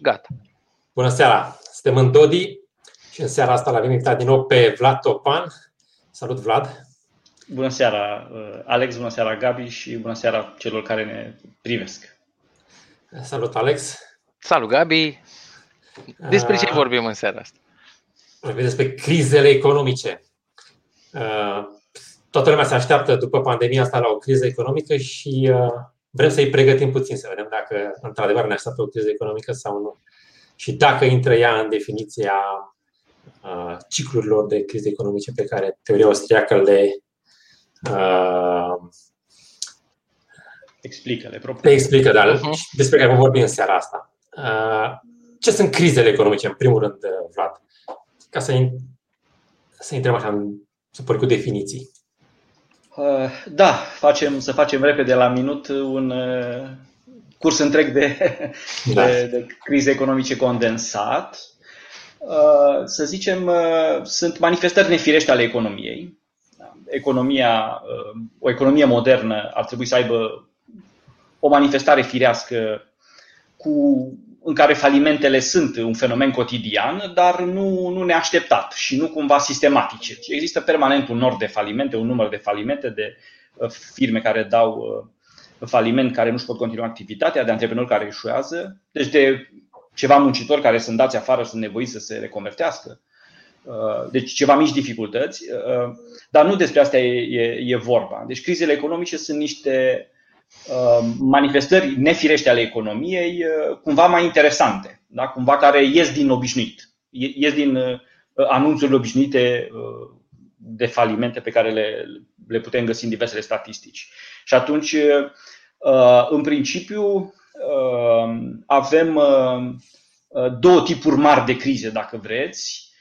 Gata. Bună seara! Suntem în Dodi și în seara asta l-avem invitat din nou pe Vlad Topan. Salut, Vlad! Bună seara, uh, Alex, bună seara, Gabi și bună seara celor care ne privesc. Salut, Alex! Salut, Gabi! Despre ce vorbim în seara asta? Vorbim despre crizele economice. Uh, toată lumea se așteaptă după pandemia asta la o criză economică și uh, vrem să-i pregătim puțin, să vedem dacă într-adevăr ne așteaptă o criză economică sau nu. Și dacă intră ea în definiția ciclurilor de crize economice pe care teoria austriacă le explică, le propune. Le explică, dar uh-huh. despre care vom vorbi în seara asta. Ce sunt crizele economice, în primul rând, Vlad? Ca să, să intrăm așa, să pornim cu definiții. Da, facem, să facem repede la minut un curs întreg de, da. de, de crize economice condensat. Să zicem, sunt manifestări nefirești ale economiei. Economia, o economie modernă ar trebui să aibă o manifestare firească cu, în care falimentele sunt un fenomen cotidian, dar nu, nu neașteptat și nu cumva sistematice. Există permanent un nor de falimente, un număr de falimente de uh, firme care dau uh, faliment, care nu-și pot continua activitatea, de antreprenori care eșuează, deci de ceva muncitori care sunt dați afară, sunt nevoiți să se reconvertească. Uh, deci ceva mici dificultăți, dar nu despre asta e, e, e vorba. Deci crizele economice sunt niște Uh, manifestări nefirește ale economiei, uh, cumva mai interesante, da? cumva care ies din obișnuit, ies din uh, anunțurile obișnuite de falimente pe care le, le putem găsi în diversele statistici. Și atunci, în principiu, avem două tipuri mari de crize, dacă vreți.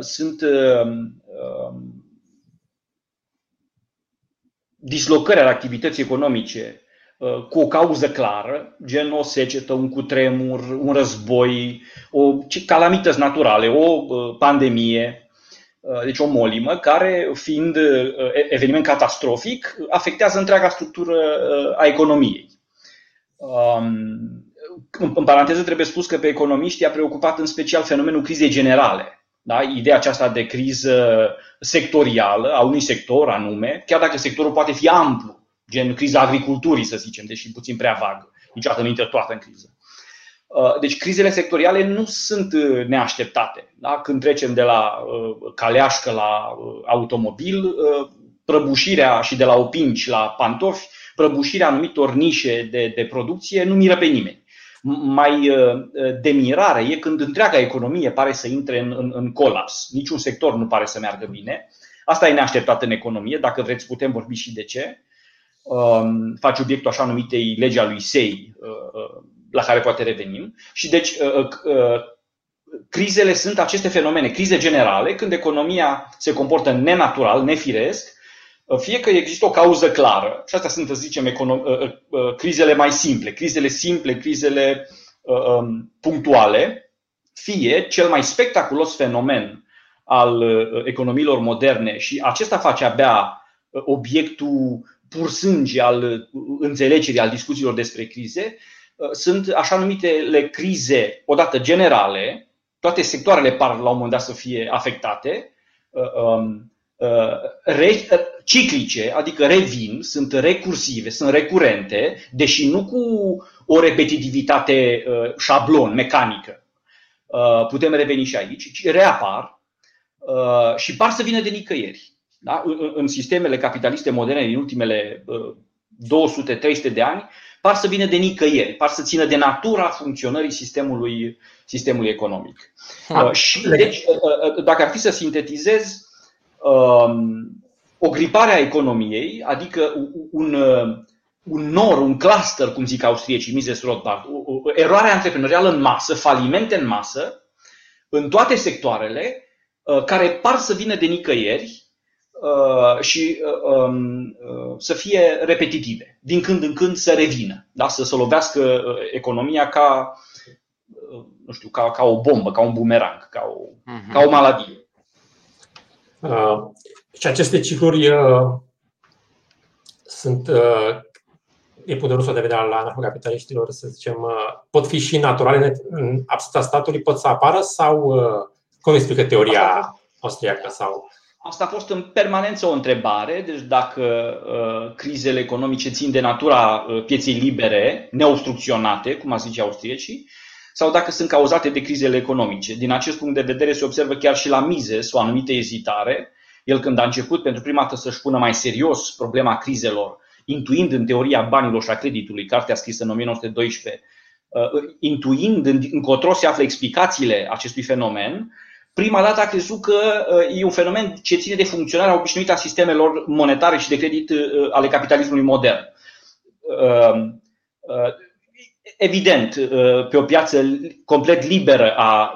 Sunt dislocări ale activității economice uh, cu o cauză clară, gen o secetă, un cutremur, un război, o calamități naturale, o uh, pandemie, uh, deci o molimă, care, fiind eveniment catastrofic, afectează întreaga structură a economiei. Um, în paranteză trebuie spus că pe economiști a preocupat în special fenomenul crizei generale, da? Ideea aceasta de criză sectorială a unui sector anume, chiar dacă sectorul poate fi amplu, gen criza agriculturii, să zicem, deși puțin prea vag, niciodată nu intră toată în criză. Uh, deci crizele sectoriale nu sunt uh, neașteptate. Da? Când trecem de la uh, caleașcă la automobil, prăbușirea și de la opinci la pantofi, prăbușirea anumitor nișe de, de producție nu miră pe nimeni mai uh, uh, de mirare e când întreaga economie pare să intre în, în, în colaps. Niciun sector nu pare să meargă bine. Asta e neașteptat în economie. Dacă vreți, putem vorbi și de ce. Um, face obiectul așa numitei legea lui Sei, uh, la care poate revenim. Și deci, crizele sunt aceste fenomene, crize generale, când economia se comportă nenatural, nefiresc, fie că există o cauză clară, și astea sunt, să zicem, econom- uh, uh, uh, crizele mai simple, crizele simple, crizele um, punctuale, fie cel mai spectaculos fenomen al economiilor moderne și acesta face abia obiectul pur sânge al înțelegerii, al discuțiilor despre crize, sunt așa numitele crize, odată generale, toate sectoarele par la un moment dat să fie afectate, um, ciclice, adică revin, sunt recursive, sunt recurente, deși nu cu o repetitivitate uh, șablon, mecanică. Uh, putem reveni și aici, ci reapar uh, și par să vină de nicăieri. Da? În sistemele capitaliste moderne din ultimele 200-300 de ani, par să vină de nicăieri, par să țină de natura funcționării sistemului, sistemului economic. Ha, și, deci, dacă ar fi să sintetizez, um, o gripare a economiei, adică un, un nor, un cluster, cum zic austriecii, Mises Rothbard, o, o eroare antreprenorială în masă, falimente în masă, în toate sectoarele, uh, care par să vină de nicăieri uh, și uh, um, să fie repetitive, din când în când să revină, da? să se lovească economia ca, nu știu, ca, ca o bombă, ca un bumerang, ca o, uh-huh. ca o maladie. Uh, și aceste cicluri uh, sunt uh, din punctul nostru de vedere al anarhocapitaliștilor, să zicem, pot fi și naturale în absența statului, pot să apară sau cum explică teoria austriacă? Sau... Asta a fost în permanență o întrebare, deci dacă uh, crizele economice țin de natura uh, pieței libere, neobstrucționate, cum a zice austriecii, sau dacă sunt cauzate de crizele economice. Din acest punct de vedere se observă chiar și la Mises o anumită ezitare. El când a început pentru prima dată să-și pună mai serios problema crizelor, intuind în teoria banilor și a creditului, cartea scrisă în 1912, uh, intuind încotro se află explicațiile acestui fenomen, prima dată a crezut că uh, e un fenomen ce ține de funcționarea obișnuită a sistemelor monetare și de credit uh, ale capitalismului modern. Evident, pe o piață complet liberă, a,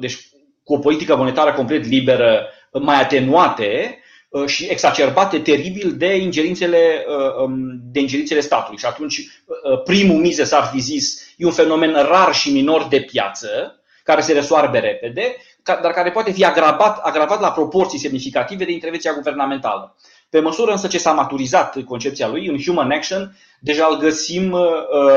deci cu o politică monetară complet liberă, mai atenuate și exacerbate teribil de ingerințele, um, de ingerințele statului. Și atunci primul mize s-ar fi zis, e un fenomen rar și minor de piață, care se resoarbe repede, dar care poate fi agravat, agravat la proporții semnificative de intervenția guvernamentală. Pe măsură însă ce s-a maturizat concepția lui, în Human Action, deja îl găsim uh,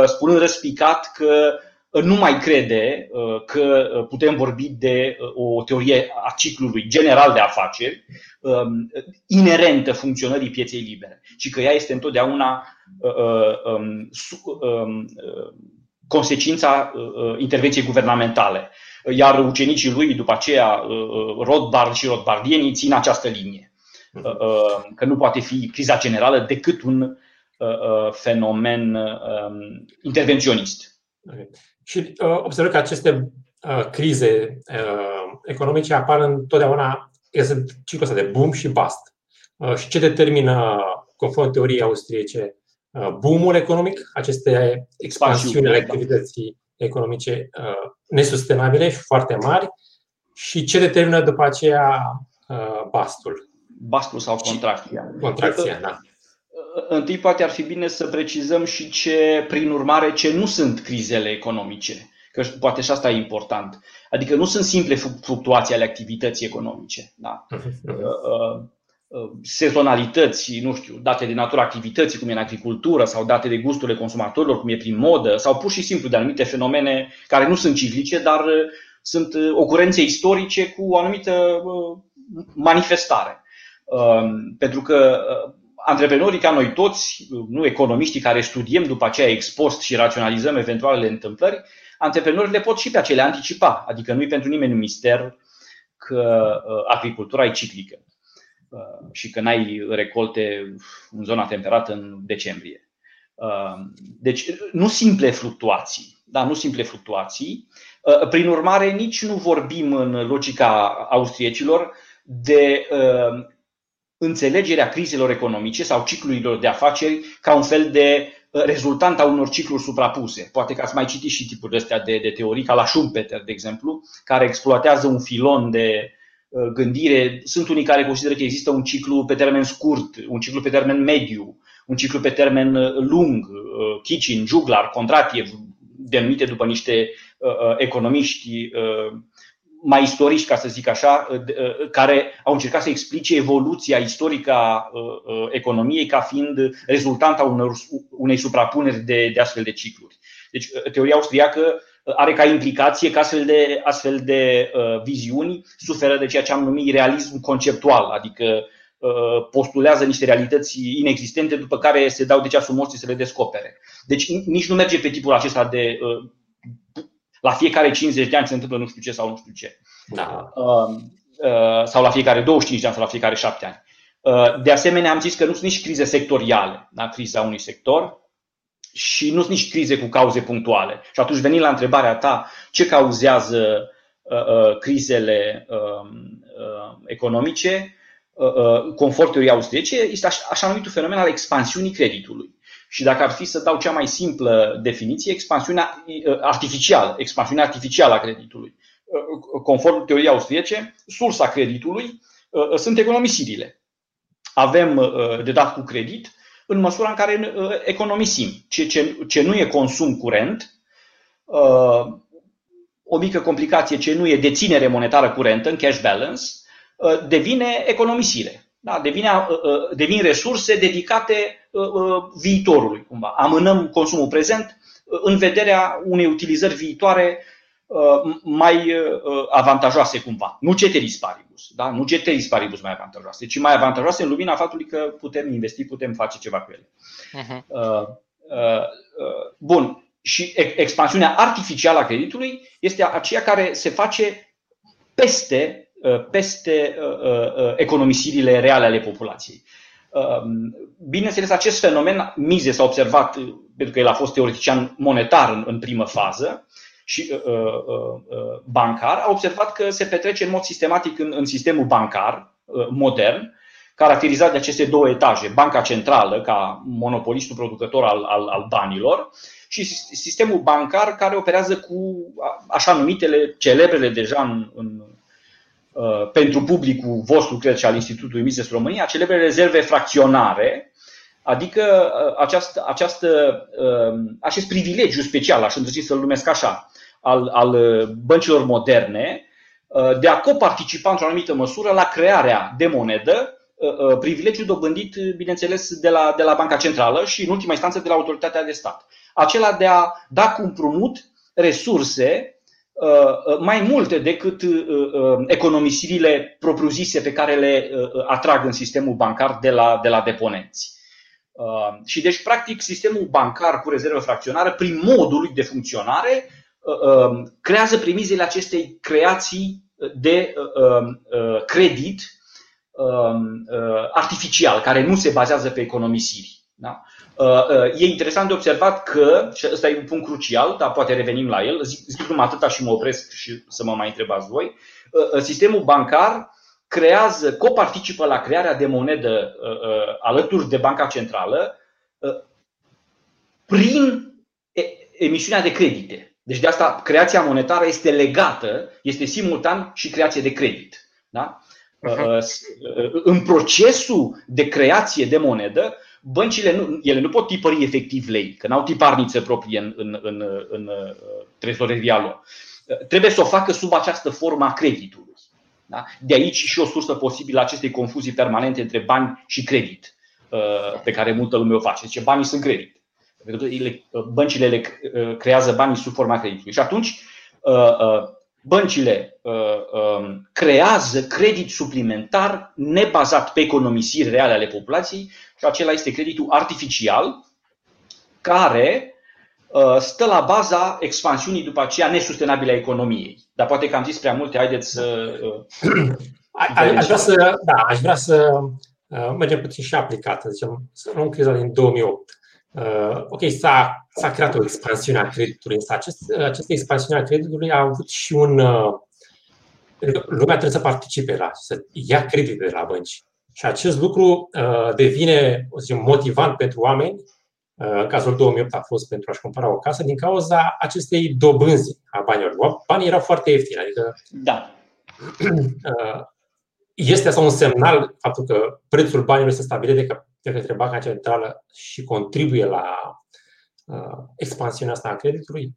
spunând răspicat că nu mai crede uh, că putem vorbi de uh, o teorie a ciclului general de afaceri um, inerentă funcționării pieței libere, ci că ea este întotdeauna um, um, consecința intervenției guvernamentale iar ucenicii lui după aceea, uh, uh, Rothbard și Rothbardienii, țin această linie. Mhm. Uh, că nu poate fi criza generală decât un fenomen um, intervenționist. Și observăm că aceste crize economice apar întotdeauna, sunt ciclul ăsta de boom și bust. Și ce determină, conform teoriei austriece, boomul economic, aceste expansiuni ale da. activității economice uh, nesustenabile și foarte mari și ce determină după aceea uh, bastul. Bastul sau contracția. Contracția, da. Uh, întâi poate ar fi bine să precizăm și ce, prin urmare, ce nu sunt crizele economice. Că poate și asta e important. Adică nu sunt simple fluctuații ale activității economice. Da? Uh-huh. Uh, sezonalități, nu știu, date de natura activității, cum e în agricultură, sau date de gusturile consumatorilor, cum e prin modă, sau pur și simplu de anumite fenomene care nu sunt ciclice, dar uh, sunt uh, ocurențe istorice cu o anumită manifestare. Um, pentru că antreprenorii ca noi toți, nu economiștii care studiem după aceea expost și raționalizăm eventualele întâmplări, antreprenorii le pot și pe acelea anticipa. Adică nu e pentru nimeni un mister că agricultura e ciclică. Uh, și că n-ai recolte în zona temperată în decembrie. Uh, deci nu simple fluctuații, da, nu simple fluctuații. Uh, prin urmare, nici nu vorbim în logica austriecilor de înțelegerea crizelor economice sau ciclurilor de afaceri ca un fel de rezultant a unor cicluri suprapuse. Poate că ați mai citit și tipurile astea de, de teorii, ca la Schumpeter, de exemplu, care exploatează un filon de Uh, gândire. Sunt unii care consideră că există un ciclu pe termen scurt, un ciclu pe termen mediu, un ciclu pe termen uh, lung, uh, Kichin, Juglar, Kondratiev, denumite după niște economiști mai istorici, ca să zic așa, care au încercat să explice evoluția istorică a economiei ca fiind rezultanta unor, unei suprapuneri de, de astfel de cicluri. Deci, teoria austriacă are ca implicație că astfel de, astfel de uh, viziuni suferă de ceea ce am numit realism conceptual, adică uh, postulează niște realități inexistente după care se dau de ceasul morții să le descopere. Deci nici nu merge pe tipul acesta de uh, la fiecare 50 de ani se întâmplă nu știu ce sau nu știu ce. Da. Uh, uh, sau la fiecare 25 de ani sau la fiecare 7 ani. Uh, de asemenea, am zis că nu sunt nici crize sectoriale, da? criza unui sector, și nu sunt nici crize cu cauze punctuale. Și atunci venind la întrebarea ta, ce cauzează uh, uh, crizele uh, uh, economice, uh, uh, conform teoriei austriece, este așa, așa numitul fenomen al expansiunii creditului. Și dacă ar fi să dau cea mai simplă definiție, expansiunea uh, artificială, expansiunea artificială a creditului. Uh, conform teoriei austriece, sursa creditului uh, sunt economisirile. Avem uh, de dat cu credit în măsura în care uh, economisim. Ce, ce, ce nu e consum curent, uh, o mică complicație ce nu e deținere monetară curentă în cash balance, uh, devine economisire. Da? Devine, devin resurse dedicate viitorului. Cumva. Amânăm consumul prezent în vederea unei utilizări viitoare mai avantajoase cumva. Nu ceteris paribus, da? nu ceteris paribus mai avantajoase, ci mai avantajoase în lumina faptului că putem investi, putem face ceva cu ele. Uh-huh. Bun. Și expansiunea artificială a creditului este aceea care se face peste, peste economisirile reale ale populației. Bineînțeles, acest fenomen, Mize s-a observat, pentru că el a fost teoretician monetar în, în primă fază și uh, uh, bancar, a observat că se petrece în mod sistematic în, în sistemul bancar uh, modern, caracterizat de aceste două etaje, banca centrală ca monopolistul producător al, al, al banilor și sistemul bancar care operează cu așa numitele, celebrele deja în, în Uh, pentru publicul vostru, cred, și al Institutului Mises România, celebre rezerve fracționare, adică uh, această, această, uh, acest privilegiu special, aș îndrăgi să-l numesc așa, al, al băncilor moderne, de a coparticipa într-o anumită măsură la crearea de monedă, privilegiu dobândit, bineînțeles, de la, de la Banca Centrală și, în ultima instanță, de la autoritatea de stat. Acela de a da cu împrumut resurse Uh, uh, mai multe decât uh, economisirile propriu-zise pe care le atrag în sistemul bancar de la, de la deponenți. Și deci, practic, sistemul bancar cu rezervă fracționară, prin modul lui de funcționare, creează primizele acestei creații de credit artificial, care nu se bazează pe economisiri. Da? Uh, uh, e interesant de observat că, și ăsta e un punct crucial, dar poate revenim la el, zic, zic numai atâta și mă opresc și să mă mai întrebați voi, uh, sistemul bancar creează, coparticipă la crearea de monedă alături de Banca Centrală prin emisiunea de credite. Deci de asta creația monetară este legată, este simultan și creație de credit. Da? Uh-huh. În procesul de creație de monedă, băncile nu, ele nu pot tipări efectiv lei, că n-au tiparniță proprie în, în, în, în uh, trezoreria lor. Trebuie să o facă sub această formă a creditului. Da? De aici și o sursă posibilă a acestei confuzii permanente între bani și credit, uh, pe care multă lume o face. Zice, banii sunt credit. Băncile le uh, creează banii sub forma creditului. Și atunci, băncile um, creează credit suplimentar nebazat pe economisiri reale ale populației și acela este creditul artificial care uh, stă la baza expansiunii după aceea nesustenabile a economiei. Dar poate că am zis prea multe, haideți să... Uh, aș vrea să, da, aș vrea să uh, mergem puțin și aplicat, zicem, să luăm criza din 2008. Uh, ok, s-a, s-a creat o expansiune a creditului, însă acest, această expansiune a creditului a avut și un. Uh, lumea trebuie să participe la, să ia credite de la bănci. Și acest lucru uh, devine o zicem, motivant pentru oameni. Uh, cazul 2008 a fost pentru a-și cumpăra o casă din cauza acestei dobânzi a banilor. Banii erau foarte ieftini, adică da. Uh, este asta un semnal faptul că prețul banilor este stabilit de, de către Banca Centrală și contribuie la uh, expansiunea asta a creditului.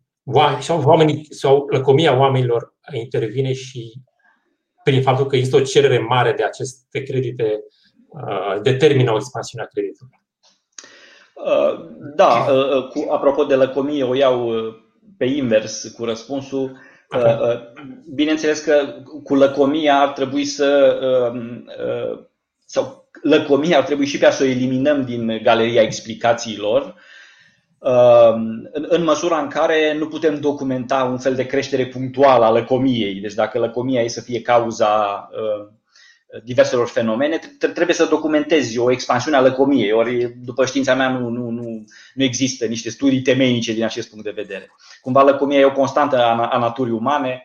Sau oamenii, sau lăcomia oamenilor intervine și prin faptul că există o cerere mare de aceste credite, uh, determină o expansiune a creditului. Uh, da, uh, cu, apropo de lăcomie, o iau pe invers cu răspunsul. Bineînțeles că cu lăcomia ar trebui să. sau lăcomia ar trebui și pe a să o eliminăm din galeria explicațiilor Ehm, în, în măsura în care nu putem documenta un fel de creștere punctuală a lăcomiei. Deci dacă lăcomia e să fie cauza uh, diverselor fenomene, trebuie să documentezi o expansiune a lăcomiei. Ori, după știința mea, nu, nu, nu, nu există niște studii temeinice din acest punct de vedere. Cumva lăcomia e o constantă a, a naturii umane,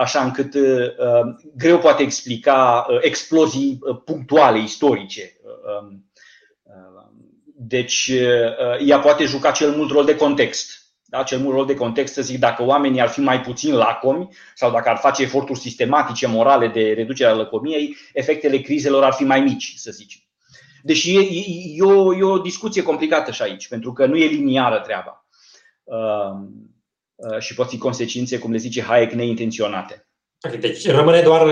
așa încât uh, greu poate explica uh, explozii punctuale, istorice. Uh, deci uh, ea poate juca cel mult rol de context. Da? Cel mult rol de context să zic dacă oamenii ar fi mai puțin lacomi sau dacă ar face eforturi sistematice, morale de reducere a lăcomiei, efectele crizelor ar fi mai mici, să zicem. Deși e, e, o, e o discuție complicată și aici, pentru că nu e liniară treaba. Uh, uh, și pot fi consecințe, cum le zice Hayek, neintenționate. Deci rămâne doar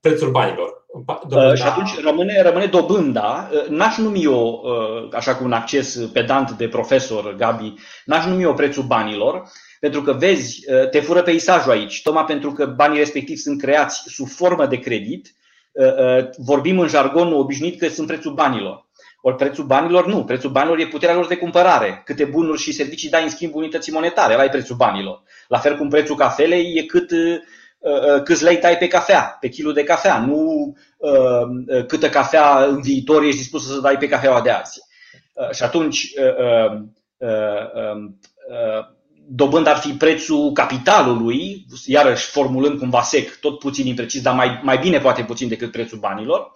prețul banilor. dobânda... Și atunci rămâne, rămâne dobânda. N-aș numi eu, așa cu un acces pedant de profesor, Gabi, n-aș numi eu prețul banilor, pentru că vezi, te fură peisajul aici, tocmai pentru că banii respectivi sunt creați sub formă de credit, vorbim în jargonul obișnuit că sunt prețul banilor. Ori prețul banilor nu. Prețul banilor e puterea lor de cumpărare. Câte bunuri și servicii dai în schimb unității monetare. Ăla e prețul banilor. La fel cum prețul cafelei e cât, uh, uh, câți lei tai pe cafea, pe kilul de cafea, nu uh, câtă cafea în viitor ești dispus să dai pe cafeaua de azi. Și atunci dobând ar fi prețul capitalului, iarăși formulând cumva sec, tot puțin imprecis, dar mai, mai bine poate puțin decât prețul banilor.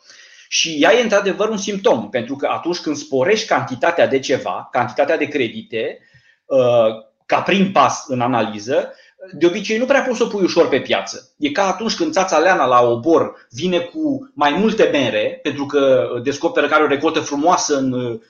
Și ea e într-adevăr un simptom, pentru că atunci când sporești cantitatea de ceva, cantitatea de credite, uh, ca prim pas în analiză, de obicei nu prea poți să o pui ușor pe piață. E ca atunci când țața Leana la obor vine cu mai multe mere, pentru că descoperă că are o recoltă frumoasă în uh,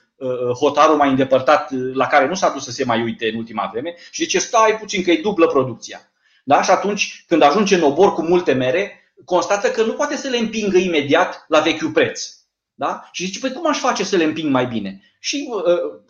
hotarul mai îndepărtat la care nu s-a dus să se mai uite în ultima vreme și zice stai puțin că e dublă producția. Da? Și atunci când ajunge în obor cu multe mere, constată că nu poate să le împingă imediat la vechiul preț. Da? Și zice, păi cum aș face să le împing mai bine? Și uh,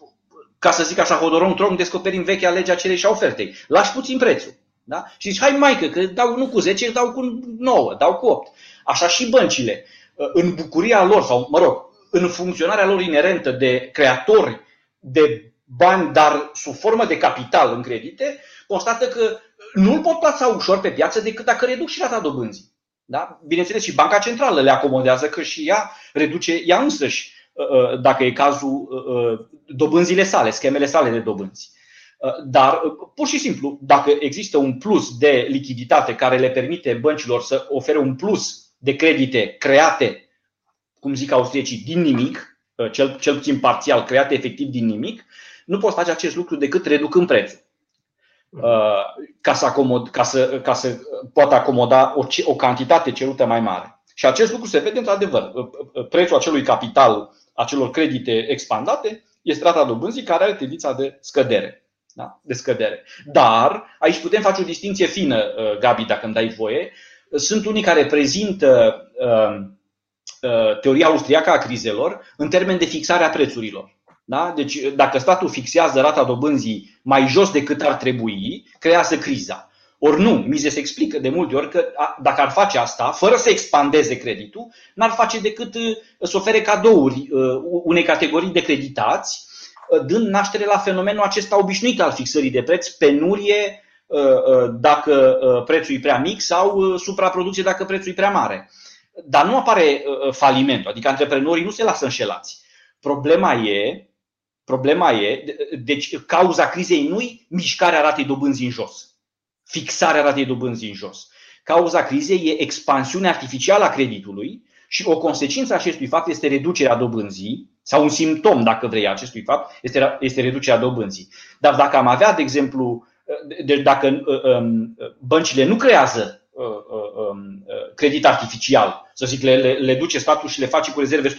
ca să zic așa, hodoron trom, descoperim vechea lege a cerei și a ofertei. Lași puțin prețul. Da? Și zici, hai maică, că dau nu cu 10, dau cu 9, dau cu 8. Așa și băncile, uh, în bucuria lor, sau mă rog, în funcționarea lor inerentă de creatori de bani, dar sub formă de capital în credite, constată că nu îl pot plasa ușor pe piață decât dacă reduc și rata dobânzii. Da? Bineînțeles, și Banca Centrală le acomodează că și ea reduce ea însăși, uh, uh, dacă e cazul, uh, dobânzile sale, schemele sale de dobânzi. Dar, pur și simplu, dacă există un plus de lichiditate care le permite băncilor să ofere un plus de credite create, cum zic austriecii, din nimic, cel, cel puțin parțial create efectiv din nimic, nu poți face acest lucru decât reducând prețul. Uh, ca să, acomod, ca să, ca să poată acomoda o, o cantitate cerută mai mare. Și acest lucru se vede într-adevăr. Uh, uh, prețul acelui capital, acelor credite expandate, este rata dobânzii care are tendința de scădere. Da? De scădere. Dar aici putem face o distinție fină, Gabi, dacă îmi dai voie. Sunt unii care prezintă teoria austriacă a crizelor în termen de fixare a prețurilor. Da? Deci, dacă statul fixează rata dobânzii mai jos decât ar trebui, creează criza. Ori nu, Mize se explică de multe ori că dacă ar face asta, fără să expandeze creditul, n-ar face decât uh, să ofere cadouri uh, unei categorii de creditați, uh, dând naștere la fenomenul acesta obișnuit al fixării de preț, penurie dacă prețul e prea mic sau supraproducție dacă prețul e prea mare. Dar nu apare falimentul, adică antreprenorii nu se lasă înșelați. Problema e Problema e, deci cauza crizei nu-i mișcarea ratei dobânzii în jos, fixarea ratei dobânzii în jos. Cauza crizei e expansiunea artificială a creditului și o consecință a acestui fapt este reducerea dobânzii, sau un simptom, dacă vrei, acestui fapt, este, este reducerea dobânzii. Dar dacă am avea, de exemplu, deci dacă uh, um, băncile nu creează uh, uh, um, credit artificial, să zic, le, le, le duce statul și le face cu rezerve 100%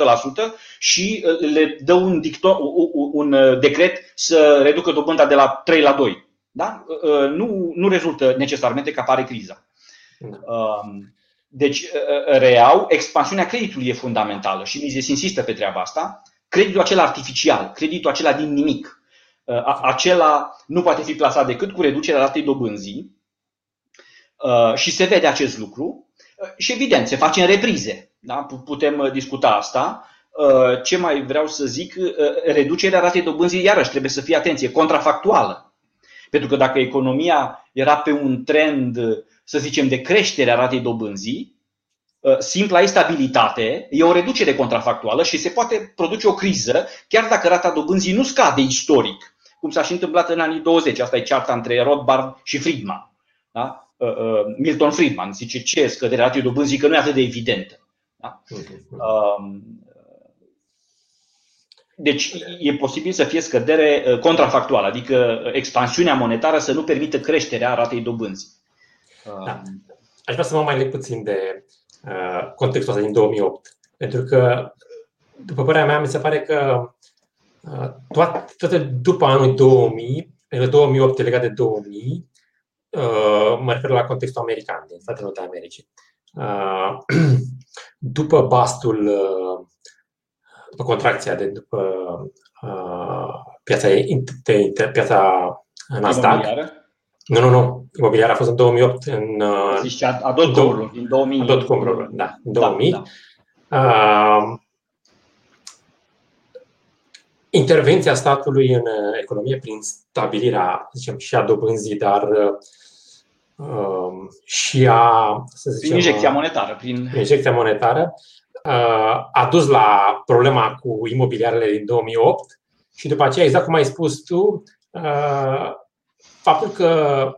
și uh, le dă un, dicto, un uh, decret să reducă dobânda de la 3 la 2. Da? Uh, nu, nu rezultă necesarmente că apare criza. Da. Um, deci, reau, expansiunea creditului e fundamentală și Mises insistă pe treaba asta. Creditul acela artificial, creditul acela din nimic, acela nu poate fi plasat decât cu reducerea ratei dobânzii și se vede acest lucru și evident, se face în reprize. Da? Putem uh, discuta asta. Uh, ce mai vreau să zic, uh, reducerea ratei dobânzii, iarăși trebuie să fie atenție, contrafactuală. Pentru că dacă economia era pe un trend, să zicem, de creștere a ratei dobânzii, simpla instabilitate e o reducere contrafactuală și se poate produce o criză, chiar dacă rata dobânzii nu scade istoric, cum s-a și întâmplat în anii 20. Asta e cearta între Rothbard și Friedman. Da? Uh, uh, Milton Friedman zice ce scăderea ratei dobânzii, că nu e atât de evidentă. Da? Um, deci e posibil să fie scădere uh, contrafactuală, adică expansiunea monetară să nu permită creșterea ratei dobânzii. Da. Aș vrea să mă mai leg puțin de uh, contextul ăsta din 2008. Pentru că, după părerea mea, mi se pare că uh, toate, toate după anul 2000, 2008 legat de 2000, Uh, mă refer la contextul american, din Statele Unite ale Americii. Uh, după bastul, după contracția de după piața, piața Nasdaq. Nu, nu, nu. Imobiliar a fost în 2008. În, Zici, a, a dot com în 2000. A dot com da, în 2000. Da, da. Uh, intervenția statului în economie prin stabilirea, zicem, și a dobânzii, dar uh, și a, să zicem, prin injecția monetară. Prin... Injecția monetară uh, a dus la problema cu imobiliarele din 2008 și după aceea, exact cum ai spus tu, uh, faptul că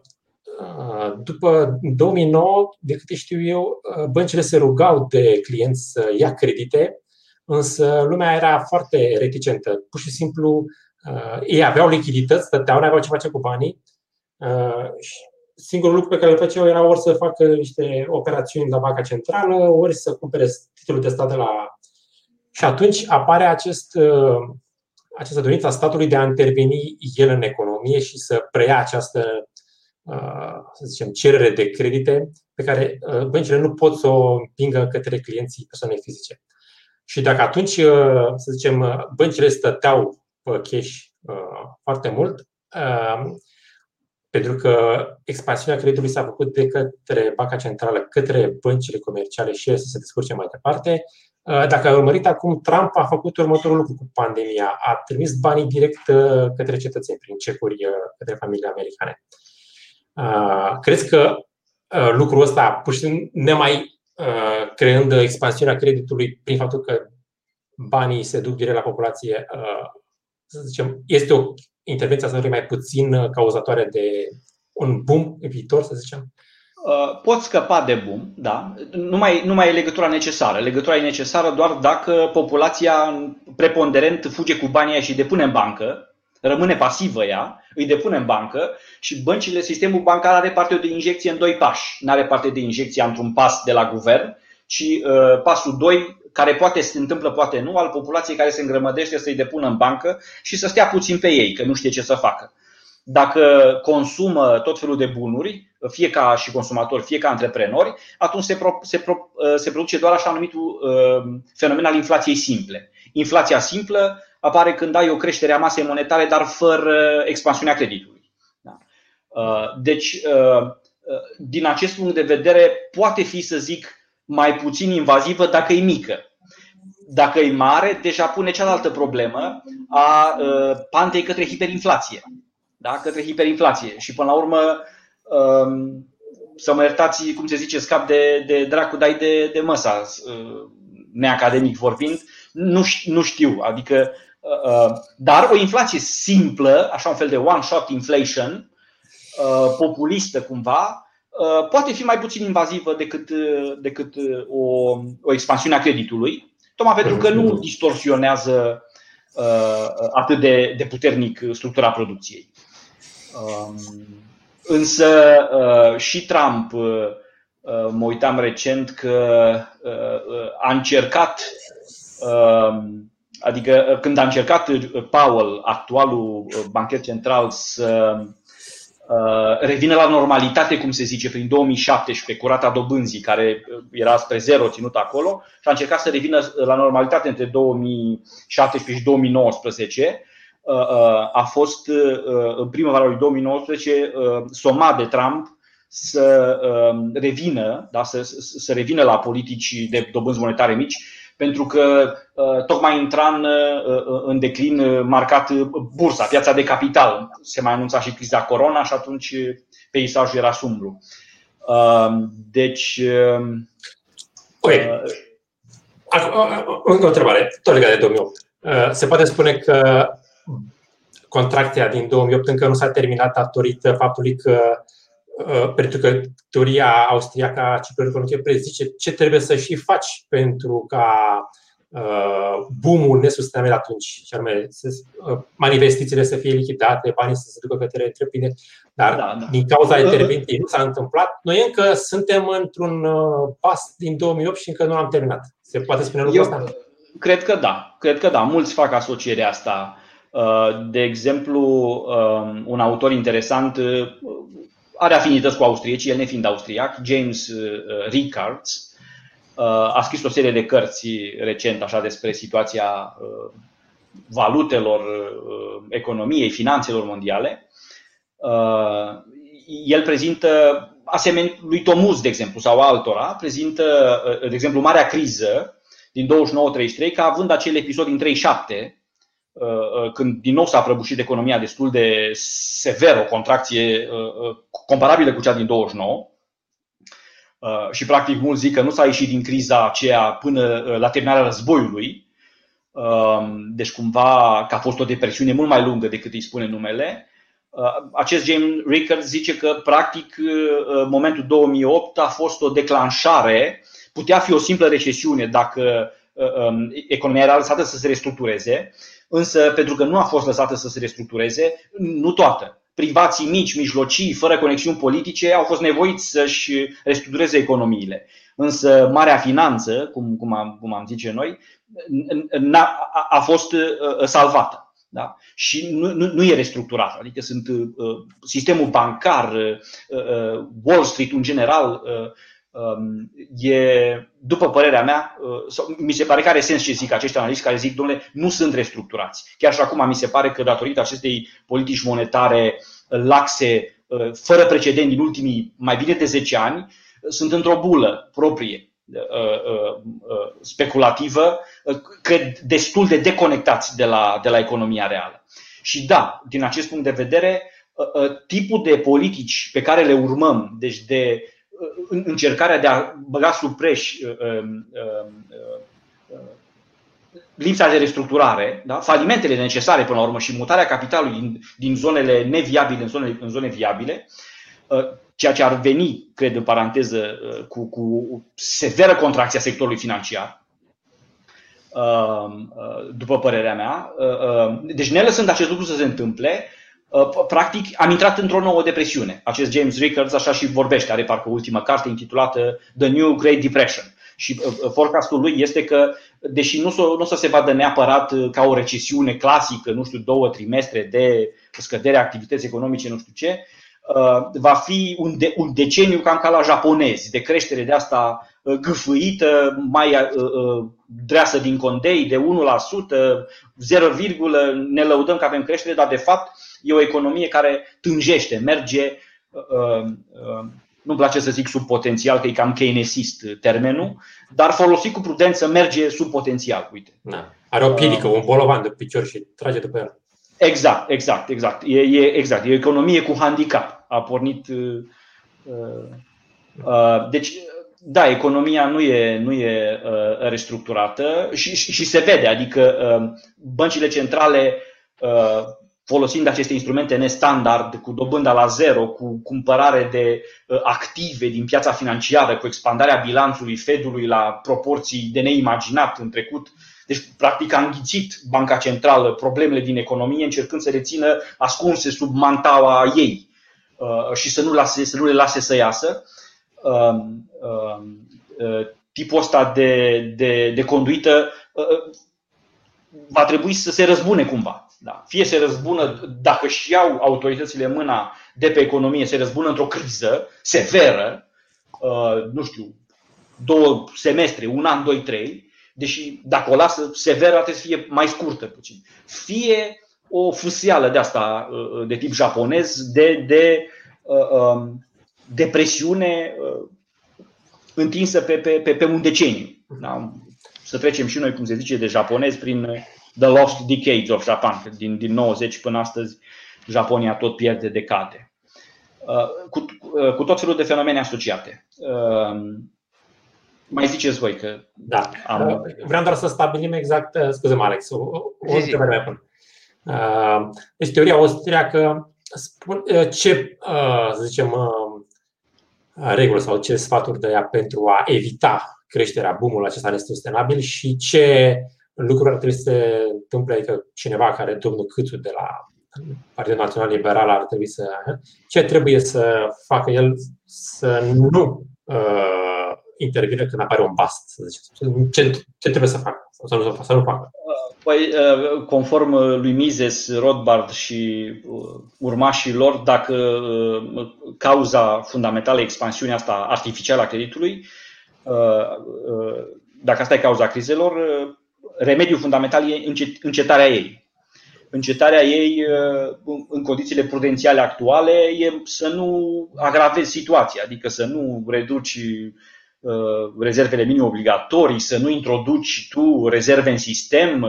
uh, după 2009, de câte știu eu, uh, băncile se rugau de clienți să ia credite, însă lumea era foarte reticentă. Pur și simplu, ei aveau lichidități, stăteau, nu aveau ce face cu banii. Singurul lucru pe care îl făceau era ori să facă niște operațiuni la Banca Centrală, ori să cumpere titlul de stat de la. Și atunci apare acest această dorință a statului de a interveni el în economie și să preia această, uh, să zicem, cerere de credite pe care uh, băncile nu pot să o împingă către clienții persoanei fizice. Și dacă atunci, uh, să zicem, băncile stăteau pe cash foarte mult, pentru că expansiunea creditului s-a făcut de către Banca Centrală către băncile comerciale și ele să se descurce mai departe, Uh, dacă ai urmărit acum, Trump a făcut următorul lucru cu pandemia. A trimis banii direct uh, către cetățeni, prin cecuri uh, către familiile americane. Crezi că lucrul ăsta, pur și simplu, nemai creând expansiunea creditului prin faptul că banii se duc direct la populație, să zicem, este o intervenție să mai puțin cauzatoare de un boom în viitor, să zicem? Uh, pot scăpa de boom, da. Nu mai, nu mai e legătura necesară. Legătura e necesară doar dacă populația preponderent fuge cu banii și depune în bancă, rămâne pasivă ea, îi depune în bancă și băncile, sistemul bancar are parte de injecție în doi pași. Nu are parte de injecție într-un pas de la guvern, ci uh, pasul 2, care poate se întâmplă, poate nu, al populației care se îngrămădește să-i depună în bancă și să stea puțin pe ei, că nu știe ce să facă. Dacă consumă tot felul de bunuri, fie ca și consumatori, fie ca antreprenori, atunci se, pro, se, pro, uh, se produce doar așa numitul uh, fenomen al inflației simple. Inflația simplă apare când ai o creștere a masei monetare, dar fără expansiunea creditului. Da? Uh, deci, din acest punct de vedere, poate fi, să zic, mai puțin invazivă dacă e mică. Dacă e mare, deja pune cealaltă problemă a pantei către hiperinflație. Da? Către hiperinflație. Și până la urmă, Um, să mă iertați, cum se zice, scap de, de dracu, dai de, de măsa, uh, neacademic vorbind, nu, nu știu, adică, uh, uh, dar o inflație simplă, așa un fel de one-shot inflation, populistă cumva, poate fi mai puțin invazivă decât, decât o, o expansiune a creditului, tocmai pentru că nu distorsionează atât de, de puternic structura producției. Um, Însă uh, și Trump, uh, uh, mă uitam recent că a încercat, adică când a încercat Powell, actualul bancher central, să revină la normalitate, cum se zice, prin 2017, cu rata dobânzii, care era spre zero ținut acolo, și a încercat să revină la normalitate între 2017 și 2019, Uh, uh, a fost uh, în primăvara lui 2019 somat de Trump să revină, da, să, să revină la politici de dobânzi monetare mici, pentru că tocmai intra în, în declin marcat bursa, piața de capital. Se mai anunța și criza corona și atunci peisajul era sumbru. Deci. Okay. Încă o întrebare, tot legat de 2008. Se poate spune că contracția din 2008 încă nu s-a terminat datorită faptului că uh, pentru că teoria austriacă a ciclului economice prezice ce trebuie să și faci pentru ca uh, boom-ul nesustenabil atunci, și anume uh, investițiile să fie lichidate, banii să se ducă către întreprinderi, dar da, da. din cauza intervenției nu s-a întâmplat. Noi încă suntem într-un pas din 2008 și încă nu am terminat. Se poate spune lucrul ăsta? Cred că da, cred că da. Mulți fac asocierea asta Uh, de exemplu, um, un autor interesant uh, are afinități cu austriecii, el nefiind austriac, James uh, Rickards, a scris o serie de cărți recent așa despre situația valutelor, economiei, finanțelor mondiale. El prezintă, asemenea lui Tomus, de exemplu, sau altora, prezintă, de exemplu, marea criză din 29-33 ca având acel episod din 37, când din nou s-a prăbușit economia destul de sever, o contracție comparabilă cu cea din 29, Uh, și practic mulți zic că nu s-a ieșit din criza aceea până uh, la terminarea războiului, um, deci cumva că a fost o depresiune mult mai lungă decât îi spune numele. Uh, acest James Rickard zice că practic momentul 2008 a fost o declanșare, putea fi o simplă recesiune dacă um, economia era lăsată să se restructureze, însă pentru că nu a fost lăsată să se restructureze, nu toată privații mici, mijlocii, fără conexiuni politice, au fost nevoiți să-și restructureze economiile. Însă marea finanță, cum, cum, am, cum am zice noi, a, a fost uh, salvată. Da? Și nu, nu, nu e restructurată. Adică sunt uh, sistemul bancar, uh, uh, Wall Street în general, uh, Um, e, după părerea mea, uh, sau, mi se pare că are sens ce zic acești analiști care zic, domnule, nu sunt restructurați. Chiar și acum mi se pare că datorită acestei politici monetare laxe, uh, fără precedent din ultimii mai bine de 10 ani, uh, sunt într-o bulă proprie, speculativă, cred destul de deconectați de la, de la economia reală. Și da, din acest punct de vedere, tipul de politici pe care le urmăm, deci de încercarea de a băga sub preș uh, um, uh, uh, lipsa de restructurare, da? falimentele necesare până la urmă și mutarea capitalului din, din zonele neviabile în zone, în zone viabile, ceea ce ar veni, cred în paranteză, cu, cu severă contracție a sectorului financiar, după părerea mea. Deci ne lăsând acest lucru să se întâmple, Uh, practic am intrat într-o nouă depresiune. Acest James Rickards așa și vorbește, are parcă ultima carte intitulată The New Great Depression. Și uh, uh, forecastul lui este că, deși nu o, nu o să se vadă neapărat ca o recesiune clasică, nu știu, două trimestre de scădere a activității economice, nu știu ce, va fi un, de, un deceniu cam ca la japonezi, de creștere de asta gâfâită, mai dreasă din condei, de 1%, 0, ne lăudăm că avem creștere, dar de fapt e o economie care tânjește, merge, uh, uh, nu-mi place să zic sub potențial, că e cam keynesist termenul, dar folosit cu prudență merge sub potențial. Uite. Da. Are o piedică, uh, un bolovan de picior și trage după el. Exact, exact, exact. E, e, exact. e o economie cu handicap. A pornit. Uh, uh, deci, da, economia nu e, nu e uh, restructurată și, și, și se vede. Adică uh, băncile centrale uh, folosind aceste instrumente nestandard, cu dobânda la zero, cu cumpărare de uh, active din piața financiară, cu expandarea bilanțului Fedului la proporții de neimaginat în trecut. Deci, practic, a înghițit Banca Centrală problemele din economie, încercând să le țină ascunse sub mantaua ei uh, și să nu, lase, să nu le lase să iasă. Um, um, uh, tipul ăsta de, de, de conduită va trebui să se răzbune cumva da. Fie se răzbună, dacă și iau autoritățile mâna de pe economie, se răzbună într-o criză severă, uh, nu știu, două semestre, un an, doi, trei, deși dacă o lasă severă, trebuie să fie mai scurtă puțin. Fie o fusială de asta uh, de tip japonez, de, de uh, um, depresiune întinsă pe, pe, pe, pe un deceniu. Da? Să trecem și noi, cum se zice, de japonez prin The Lost Decades of Japan, din, din 90 până astăzi Japonia tot pierde decade. Uh, cu, uh, cu tot felul de fenomene asociate. Uh, mai ziceți voi că da. am... Vreau doar să stabilim exact, scuze-mă Alex, o, o întrebare mai până. Deci teoria austriacă spune ce, să zicem, reguli sau ce sfaturi dă ea pentru a evita creșterea boomului acesta nesustenabil și ce lucruri ar trebui să se întâmple, adică cineva care domnul Câțu de la Partidul Național Liberal ar trebui să. Ce trebuie să facă el să nu uh, intervine când apare un bast, să zicem. Ce, ce trebuie să facă sau să nu, să nu facă? Păi, uh, conform lui Mises, Rothbard și uh, urmașii lor, dacă uh, cauza fundamentală expansiunea asta artificială a creditului dacă asta e cauza crizelor, remediul fundamental e încetarea ei. Încetarea ei în condițiile prudențiale actuale e să nu agravezi situația, adică să nu reduci rezervele minim obligatorii, să nu introduci tu rezerve în sistem,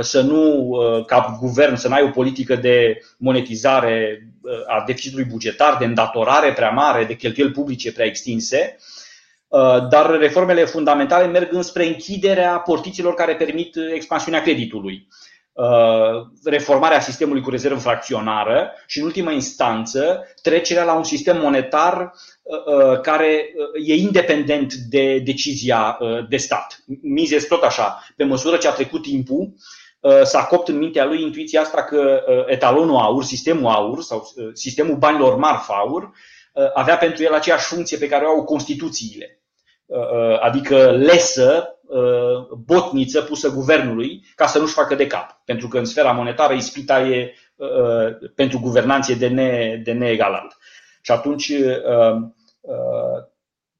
să nu, ca guvern, să nu ai o politică de monetizare a deficitului bugetar, de îndatorare prea mare, de cheltuieli publice prea extinse, Uh, dar reformele fundamentale merg înspre închiderea portiților care permit expansiunea creditului. Uh, reformarea sistemului cu rezervă fracționară și, în ultimă instanță, trecerea la un sistem monetar uh, care e independent de decizia de stat. Mises tot așa, pe măsură ce a trecut timpul, s-a copt în mintea lui intuiția asta că etalonul aur, sistemul aur sau sistemul banilor marf aur, avea pentru el aceeași funcție pe care o au Constituțiile. Uh, adică lesă, uh, botniță pusă guvernului ca să nu-și facă de cap. Pentru că în sfera monetară ispita e uh, pentru guvernanție de, ne, de neegalat. Și atunci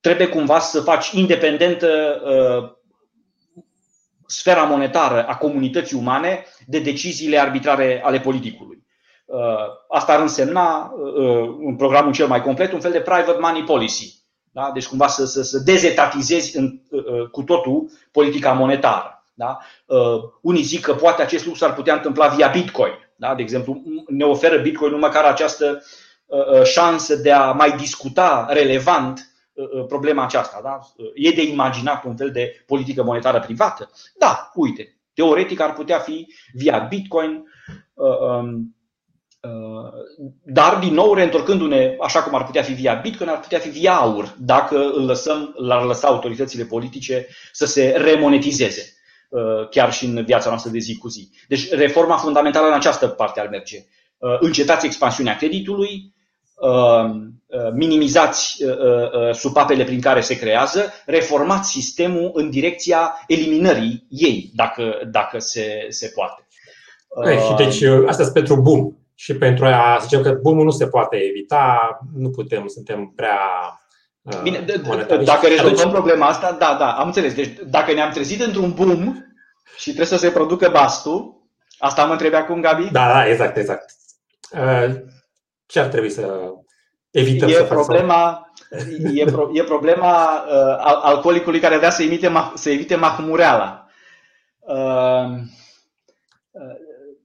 trebuie cumva să faci independentă sfera monetară a comunității umane de deciziile arbitrare ale politicului. Asta ar însemna, în programul cel mai complet, un fel de private money policy, da? Deci cumva să, să, să dezetatizezi în, uh, uh, cu totul politica monetară. Da? Uh, unii zic că poate acest lucru s-ar putea întâmpla via Bitcoin. Da? De exemplu, ne oferă Bitcoin numai măcar această șansă de a mai discuta relevant problema aceasta. Da? E de imaginat un fel de politică monetară privată? Da, uite, teoretic ar putea fi via Bitcoin, um, Uh, dar, din nou, reîntorcându-ne așa cum ar putea fi via Bitcoin, ar putea fi via aur, dacă îl lăsăm, l-ar lăsa autoritățile politice să se remonetizeze, uh, chiar și în viața noastră de zi cu zi. Deci, reforma fundamentală în această parte ar merge. Uh, încetați expansiunea creditului, minimizați supapele prin care se creează, reformați sistemul în direcția eliminării ei, dacă, dacă se, se poate. Și deci, asta este pentru boom. Și pentru a zicem că boom nu se poate evita, nu putem, suntem prea uh, Bine, dacă rezolvăm problema asta, da, da, am înțeles. Deci dacă ne-am trezit într-un boom și trebuie să se producă bastul, asta mă întrebe acum, Gabi? Da, da, exact, exact. Uh, ce ar trebui să evităm e să problema, e, pro, e problema uh, alcoolicului care vrea să, imite, să evite mahmureala. Uh, uh,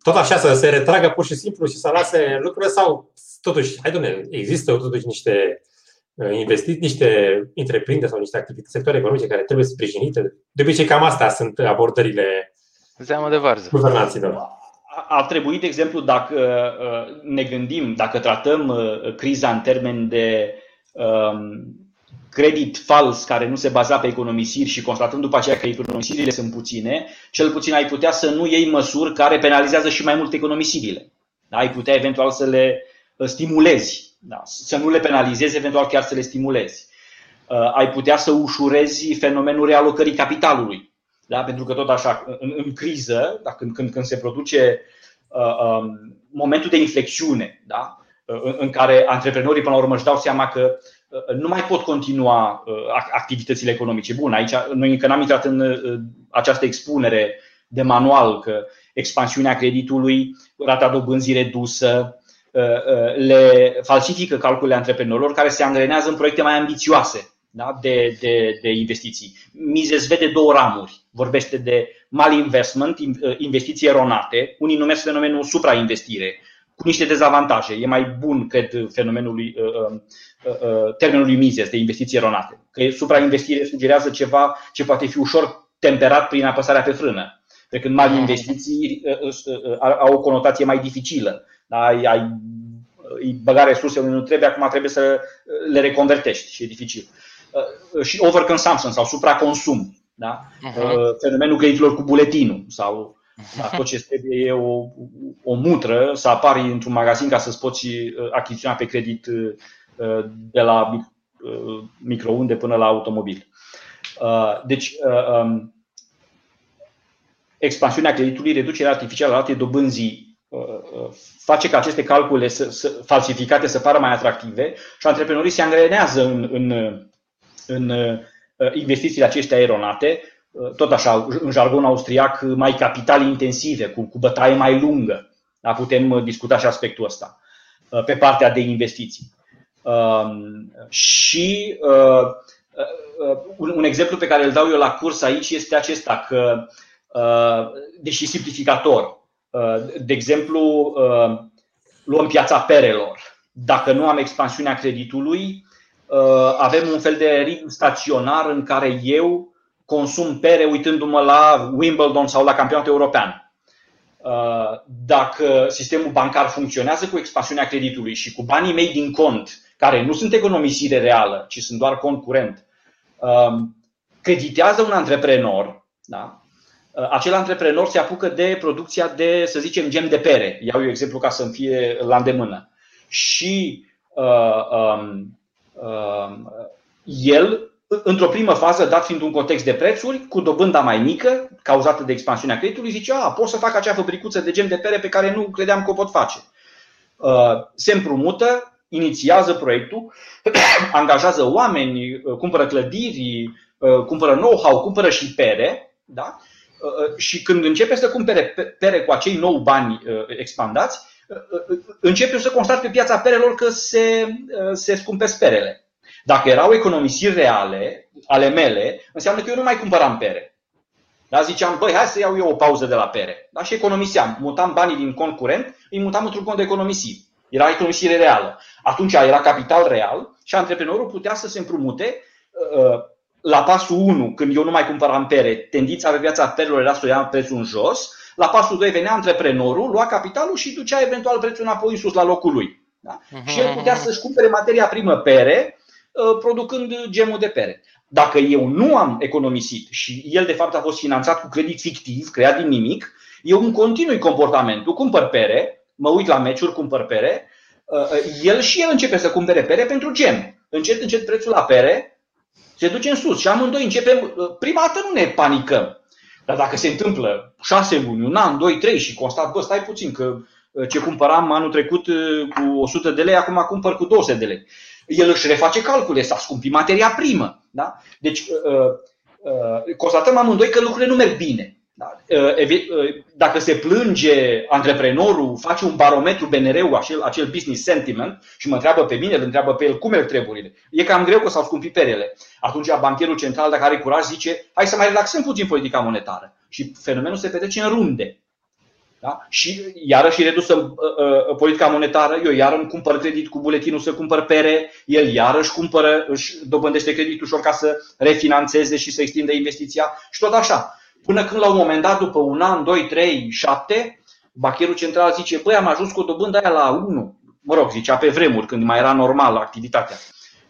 tot așa să se retragă pur și simplu și să lase lucrurile sau totuși, hai domne, există totuși niște uh, investiții, niște întreprinderi sau niște activități, sectoare economice care trebuie sprijinite. De obicei, cam astea sunt abordările Zeamă de varză. guvernanților. Ar trebui, de exemplu, dacă uh, ne gândim, dacă tratăm uh, criza în termen de um, credit fals care nu se baza pe economisiri și constatând după aceea că economisirile sunt puține, cel puțin ai putea să nu iei măsuri care penalizează și mai mult economisirile. Da? Ai putea eventual să le uh, stimulezi, da? să nu le penalizezi, eventual chiar să le stimulezi. Uh, ai putea să ușurezi fenomenul realocării capitalului. Da? Pentru că tot așa, în, în criză, da? când, când, când se produce uh, um, momentul de inflexiune, da? uh, în, în care antreprenorii până la urmă își dau seama că Uh, nu mai pot continua uh, activitățile economice. Bun, aici noi încă n-am intrat în uh, această expunere de manual că expansiunea creditului, rata dobânzii redusă, le falsifică calculele antreprenorilor care se angrenează în proiecte mai ambițioase da? de, de, de investiții. Mises vede două ramuri. Vorbește de malinvestment, investiții eronate. Unii numesc fenomenul suprainvestire, cu niște dezavantaje. E mai bun, cred, fenomenul Uh, uh, termenului Mises de investiții eronate. Că suprainvestire sugerează ceva ce poate fi ușor temperat prin apăsarea pe frână. Pe când mari investiții uh, au o conotație mai dificilă. Da? Ai, ai băga resurse unde nu trebuie, acum trebuie să le reconvertești și e dificil. Și overconsumption sau supraconsum. Da? Uh-huh. Fenomenul creditelor cu buletinul sau da, tot ce trebuie e o, o mutră, să apari într-un magazin ca să-ți poți achiziționa pe credit de la uh, microunde până la automobil. Uh, deci, uh, um, expansiunea creditului, reducerea artificială a ratei dobânzii face ca aceste calcule să, să, falsificate să pară mai atractive și antreprenorii se angrenează în, în, în investițiile acestea eronate, tot așa, în jargon austriac, mai capital intensive, cu, cu bătaie mai lungă. Da, putem discuta și aspectul ăsta pe partea de investiții. Um, și un exemplu pe care îl dau eu la curs aici este acesta, că, deși simplificator, de exemplu, luăm piața perelor. Dacă nu am expansiunea creditului, avem un fel de ritm staționar în care eu consum pere uitându-mă la Wimbledon sau la campionatul european. Dacă sistemul bancar funcționează cu expansiunea creditului și cu banii mei din cont, care nu sunt economisire reală, ci sunt doar cont curent, creditează un antreprenor, da? acel antreprenor se apucă de producția de, să zicem, gem de pere. Iau eu exemplu ca să-mi fie la îndemână. Și uh, um, uh, el într-o primă fază, dat fiind un context de prețuri, cu dobânda mai mică, cauzată de expansiunea creditului, zice, a, pot să fac acea fabricuță de gem de pere pe care nu credeam că o pot face. Se împrumută, inițiază proiectul, angajează oameni, cumpără clădiri, cumpără know-how, cumpără și pere, da? și când începe să cumpere pere cu acei nou bani expandați, începe să constat pe piața perelor că se, se scumpesc perele. Dacă erau economisiri reale ale mele, înseamnă că eu nu mai cumpăram pere. Da? Ziceam, băi, hai să iau eu o pauză de la pere. Da? Și economiseam. Mutam banii din cont curent, îi mutam într-un cont de economisiri. Era economisire reală. Atunci era capital real și antreprenorul putea să se împrumute uh, la pasul 1, când eu nu mai cumpăram pere, tendința pe viața perelor era să o ia prețul în jos, la pasul 2 venea antreprenorul, lua capitalul și ducea eventual prețul înapoi în sus la locul lui. Da? Uh-huh. Și el putea să-și cumpere materia primă pere, Uh, producând gemul de pere. Dacă eu nu am economisit și el de fapt a fost finanțat cu credit fictiv, creat din nimic, eu îmi continui comportamentul, cumpăr pere, mă uit la meciuri, cumpăr pere, uh, el și el începe să cumpere pere pentru gem. Încet, încet prețul la pere se duce în sus și amândoi începem, uh, prima dată nu ne panicăm. Dar dacă se întâmplă șase luni, un an, doi, trei și constat, bă, stai puțin că ce cumpăram anul trecut cu 100 de lei, acum cumpăr cu 200 de lei el își reface calcule, s-a scumpit materia primă. Da? Deci uh, uh, constatăm amândoi că lucrurile nu merg bine. Da? Uh, dacă se plânge antreprenorul, face un barometru BNR-ul, acel, acel business sentiment, și mă întreabă pe mine, îl întreabă pe el cum merg treburile. E cam greu că s-au scumpit perele. Atunci bancherul central, dacă are curaj, zice hai să mai relaxăm puțin politica monetară. Și fenomenul se petrece în runde. Da? Și iarăși redusă uh, uh, politica monetară, eu iar îmi cumpăr credit cu buletinul să cumpăr pere, el iarăși cumpără, își dobândește credit ușor ca să refinanțeze și să extindă investiția și tot așa. Până când la un moment dat, după un an, 2, 3, 7, bacherul central zice, băi, am ajuns cu o dobândă aia la 1. Mă rog, zicea pe vremuri, când mai era normal activitatea.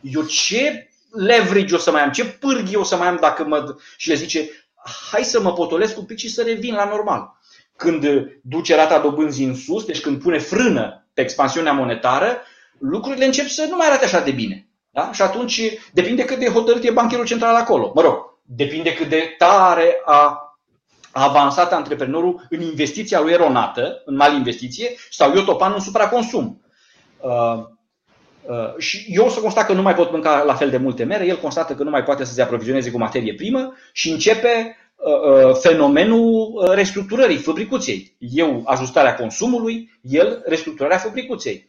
Eu ce leverage o să mai am, ce pârghi o să mai am dacă mă... Și le zice, hai să mă potolesc un pic și să revin la normal când duce rata dobânzii în sus, deci când pune frână pe expansiunea monetară, lucrurile încep să nu mai arate așa de bine. Da? Și atunci depinde cât de hotărât e bancherul central acolo. Mă rog, depinde cât de tare a avansat antreprenorul în investiția lui eronată, în mali investiție, sau eu topan în supraconsum. Uh, uh, și eu o să constat că nu mai pot mânca la fel de multe mere, el constată că nu mai poate să se aprovizioneze cu materie primă și începe Uh, uh, fenomenul uh, restructurării fabricuței. Eu ajustarea consumului, el restructurarea fabricuței.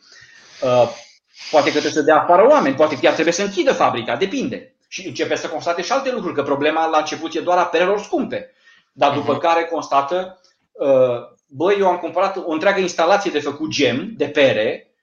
Poate că trebuie să dea afară oameni, poate chiar trebuie să închidă fabrica, depinde. Și începe să constate și alte lucruri, că problema la început e doar a perelor scumpe. Dar după uh-huh. care constată, băi, eu am cumpărat o întreagă instalație de făcut gem de pere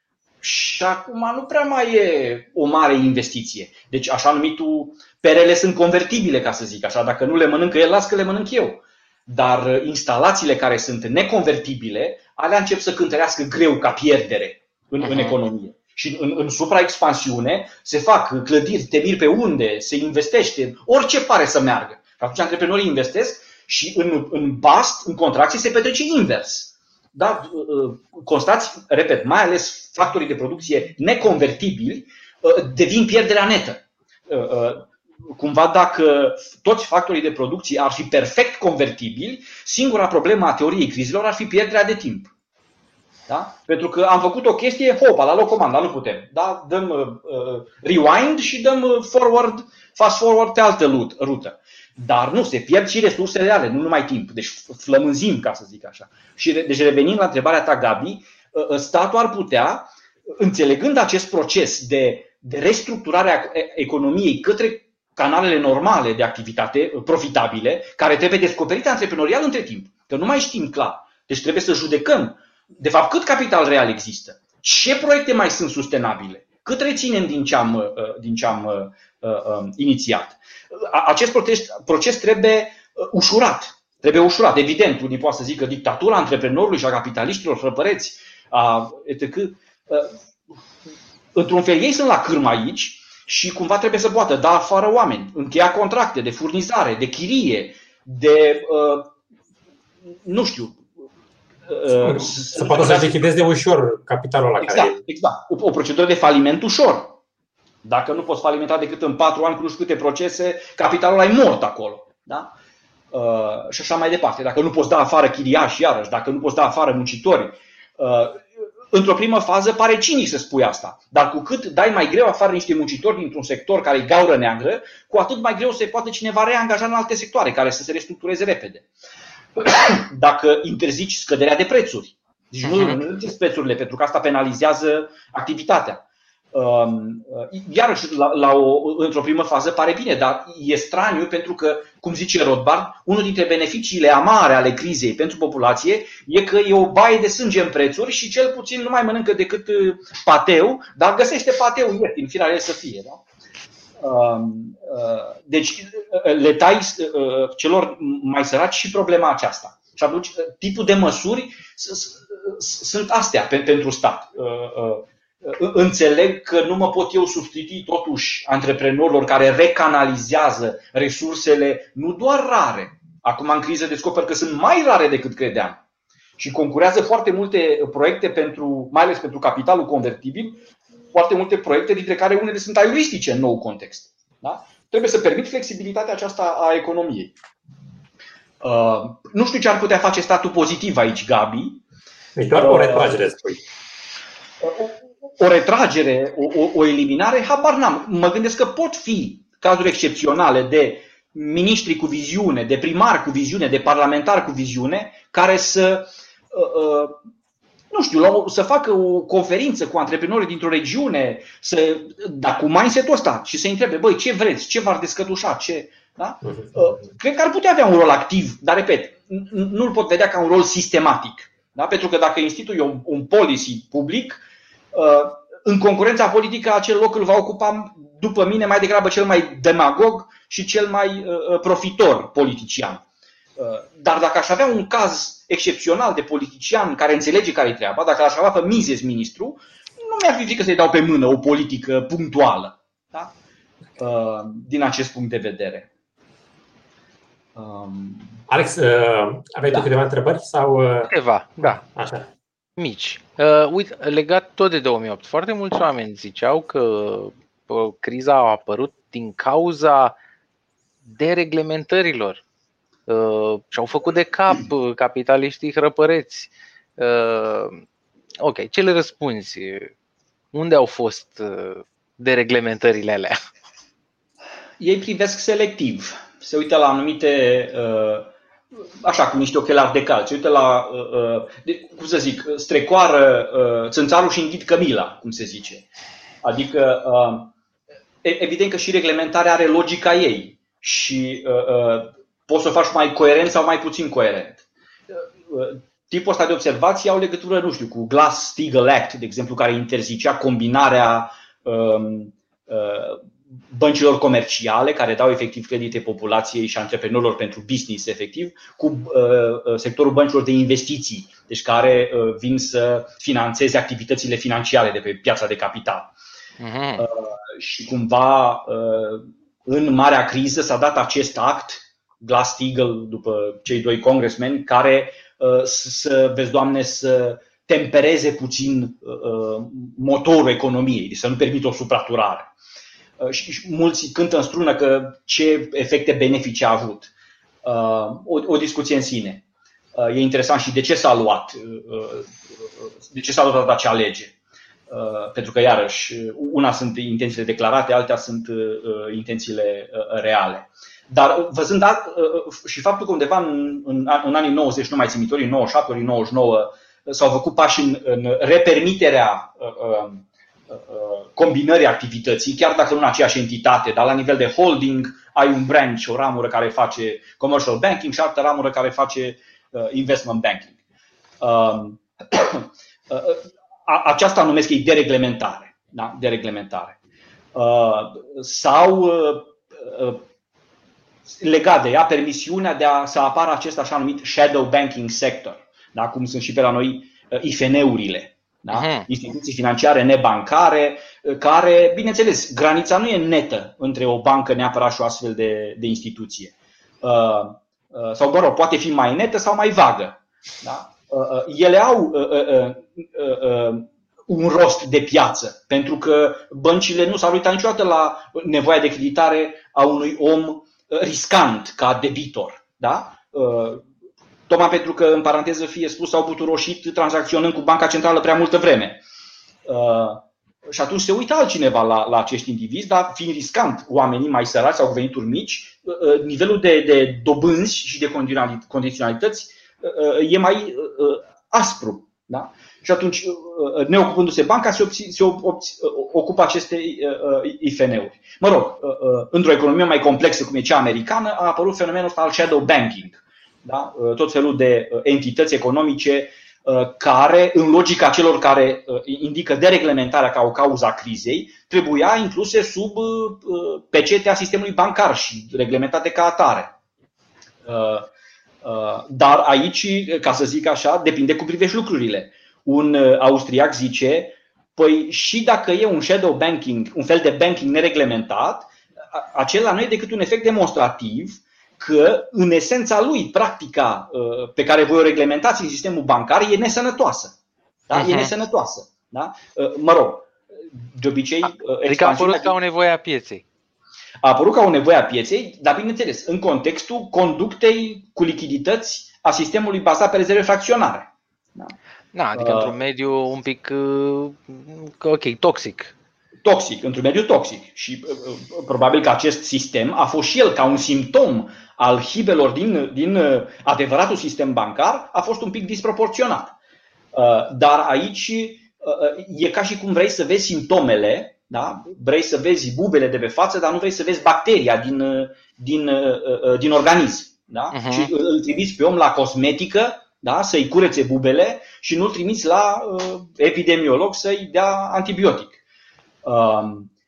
și acum nu prea mai e o mare investiție. Deci așa numitul perele sunt convertibile, ca să zic așa. Dacă nu le mănâncă el, las că le mănânc eu. Dar uh, instalațiile care sunt neconvertibile, alea încep să cântărească greu ca pierdere în, uh-huh. în economie. Și în, în supraexpansiune se fac clădiri, te mir pe unde, se investește, orice pare să meargă. atunci antreprenorii investesc și în, în bast, în contracție, se petrece invers. Da, uh, uh, constați, repet, mai ales factorii de producție neconvertibili devin pierderea netă cumva dacă toți factorii de producție ar fi perfect convertibili, singura problemă a teoriei crizelor ar fi pierderea de timp. Da? Pentru că am făcut o chestie, hopa, la loc comandă, nu putem. Da? Dăm uh, uh, rewind și dăm uh, forward, fast forward pe altă rută. Dar nu, se pierd și resurse reale, nu numai timp. Deci flămânzim, ca să zic așa. Și deci revenind la întrebarea ta, Gabi, uh, uh, statul ar putea, înțelegând acest proces de, de restructurare a economiei către canalele normale de activitate uh, profitabile, care trebuie descoperite antreprenorial între timp. Că nu mai știm clar. Deci trebuie să judecăm de fapt, cât capital real există? Ce proiecte mai sunt sustenabile? Cât reținem din ce am, uh, din ce am uh, uh, um, inițiat? Acest proces, proces trebuie ușurat. Trebuie ușurat. Evident, unii poate să zică dictatura antreprenorului și a capitaliștilor răpăreți, etc. Într-un fel, ei sunt la cârmă aici și cumva trebuie să poată da afară oameni, încheia contracte de furnizare, de chirie, de, nu știu, Uh, să poată să lichideze ușor capitalul la exact, care... Exact, o, o procedură de faliment ușor. Dacă nu poți falimenta decât în patru ani cu nu știu câte procese, capitalul ai mort acolo. Da? Uh, și așa mai departe. Dacă nu poți da afară chiriași, iarăși, dacă nu poți da afară muncitori, uh, într-o primă fază pare cinic să spui asta. Dar cu cât dai mai greu afară niște muncitori dintr-un sector care e gaură neagră, cu atât mai greu se poate cineva reangaja în alte sectoare care să se restructureze repede dacă interzici scăderea de prețuri. Deci nu, mhm. nu interzici prețurile, pentru că asta penalizează activitatea. Um, iarăși, la, la o, într-o primă fază pare bine, dar e straniu pentru că, cum zice Rothbard, unul dintre beneficiile amare ale crizei pentru populație e că e o baie de sânge în prețuri și cel puțin nu mai mănâncă decât uh, pateu, dar găsește pateu ieftin, firare să fie. Da? Um, uh, deci uh, le tai uh, celor mai săraci și problema aceasta. Și atunci tipul de măsuri sunt astea pentru stat. Înțeleg că nu mă pot eu substitui totuși antreprenorilor care recanalizează resursele nu doar rare. Acum în criză descoper că sunt mai rare decât credeam și concurează foarte multe proiecte pentru, mai ales pentru capitalul convertibil, foarte multe proiecte, dintre care unele sunt aiuristice în nou context. Da? Trebuie să permit flexibilitatea aceasta a economiei. Uh, nu știu ce ar putea face statul pozitiv aici, Gabi. Deci doar o uh, retragere, spui. O, o retragere, o, o, o eliminare, habar n-am. Mă gândesc că pot fi cazuri excepționale de miniștri cu viziune, de primari cu viziune, de parlamentari cu viziune, care să uh, uh, nu știu, la, să facă o conferință cu antreprenorii dintr-o regiune, să, da, cu mindset-ul ăsta și să întrebe, băi, ce vreți, ce v-ar descătușa, ce... Da? Mhm. Uh, cred că ar putea avea un rol activ, dar, repet, nu-l pot vedea ca un rol sistematic. Da? Pentru că dacă institui un, un policy public, uh, în concurența politică acel loc îl va ocupa, după mine, mai degrabă cel mai demagog și cel mai uh, profitor politician. Dar dacă aș avea un caz excepțional de politician care înțelege care e treaba, dacă aș avea pe Mises ministru, nu mi-ar fi frică să-i dau pe mână o politică punctuală. Da? Uh, din acest punct de vedere. Um, Alex, uh, aveai da. tu câteva întrebări? sau? Uh, câteva, da. Așa. Mici. Uh, uite, legat tot de 2008, foarte mulți oameni ziceau că uh, criza a apărut din cauza dereglementărilor uh, și-au făcut de cap uh, capitaliștii hrăpăreți. Uh, ok, ce le răspunzi? Unde au fost uh, dereglementările alea? Ei privesc selectiv. Se uită la anumite, uh, așa, cu niște ochelari de cal. Se uită la, uh, uh, de, cum să zic, strecoară uh, țânțarul și înghit cămila, cum se zice. Adică, uh, evident că și reglementarea are logica ei. Și uh, uh, poți să o faci mai coerent sau mai puțin coerent. Tipul ăsta de observații au legătură, nu știu, cu Glass-Steagall Act, de exemplu, care interzicea combinarea um, uh, băncilor comerciale care dau efectiv credite populației și antreprenorilor pentru business efectiv, cu uh, uh sectorul băncilor de investiții, deci care uh, vin să financeze activitățile financiare de pe piața de capital. Uh-huh. Uh, și cumva uh, în marea criză s-a dat acest act Glass-Steagall, după cei doi congresmeni, care uh, să, vezi, Doamne, să tempereze puțin uh, motorul economiei, deci să nu permită o supraturare. Uh, și mulți cântă în strună că ce efecte benefice a avut. O, o discuție în sine. E interesant și de ce s-a luat, de ce s-a luat acea lege. Pentru că, iarăși, una sunt intențiile declarate, altea sunt intențiile reale. Dar văzând și faptul că undeva în, în, în anii 90, nu mai țin minte, 97, ori 99, s-au făcut pași în, în repermiterea combinării activității, chiar dacă nu în aceeași entitate, dar la nivel de holding ai un branch, o ramură care face commercial banking și altă ramură care face investment banking. Aceasta numesc ei dereglementare. Da? Dereglementare. Sau legat de ea permisiunea de a să apară acest așa numit shadow banking sector, da? cum sunt și pe la noi IFN-urile. Da? Uh-huh. Instituții financiare nebancare, care, bineînțeles, granița nu e netă între o bancă neapărat și o astfel de, de instituție. Uh, uh, sau, mă rog, poate fi mai netă sau mai vagă. Da? Uh, uh, ele au uh, uh, uh, uh, un rost de piață, pentru că băncile nu s-au uitat niciodată la nevoia de creditare a unui om riscant ca debitor. Da? Tocmai pentru că, în paranteză fie spus, au buturoșit tranzacționând cu Banca Centrală prea multă vreme. Și atunci se uită altcineva la, la acești indivizi, dar fiind riscant, oamenii mai sărați sau cu venituri mici, nivelul de, de dobânzi și de condiționalități e mai aspru. Da? Și atunci, neocupându-se banca, se, obți, se obți, ocupă aceste IFN-uri. Mă rog, într-o economie mai complexă cum e cea americană, a apărut fenomenul ăsta al shadow banking. Da? Tot felul de entități economice care, în logica celor care indică dereglementarea ca o cauza crizei, trebuia incluse sub pecetea sistemului bancar și reglementate ca atare. Dar aici, ca să zic așa, depinde cum privești lucrurile. Un austriac zice, păi și dacă e un shadow banking, un fel de banking nereglementat, acela nu e decât un efect demonstrativ că, în esența lui, practica pe care voi o reglementați în sistemul bancar e nesănătoasă. Da? Uh-huh. E nesănătoasă. Da? Mă rog, de obicei. Adică a apărut ca o nevoie a pieței. A apărut ca o nevoie a pieței, dar bineînțeles, în contextul conductei cu lichidități a sistemului bazat pe rezerve fracționare. Da, da adică uh, într-un mediu un pic, uh, ok, toxic. Toxic, într-un mediu toxic. Și uh, uh, probabil că acest sistem a fost și el ca un simptom al hibelor din, din uh, adevăratul sistem bancar, a fost un pic disproporționat. Uh, dar aici uh, e ca și cum vrei să vezi simptomele da? Vrei să vezi bubele de pe față, dar nu vrei să vezi bacteria din, din, din organism. Da? Uh-huh. Și îl trimiți pe om la cosmetică da? să-i curețe bubele și nu-l trimiți la uh, epidemiolog să-i dea antibiotic. Uh,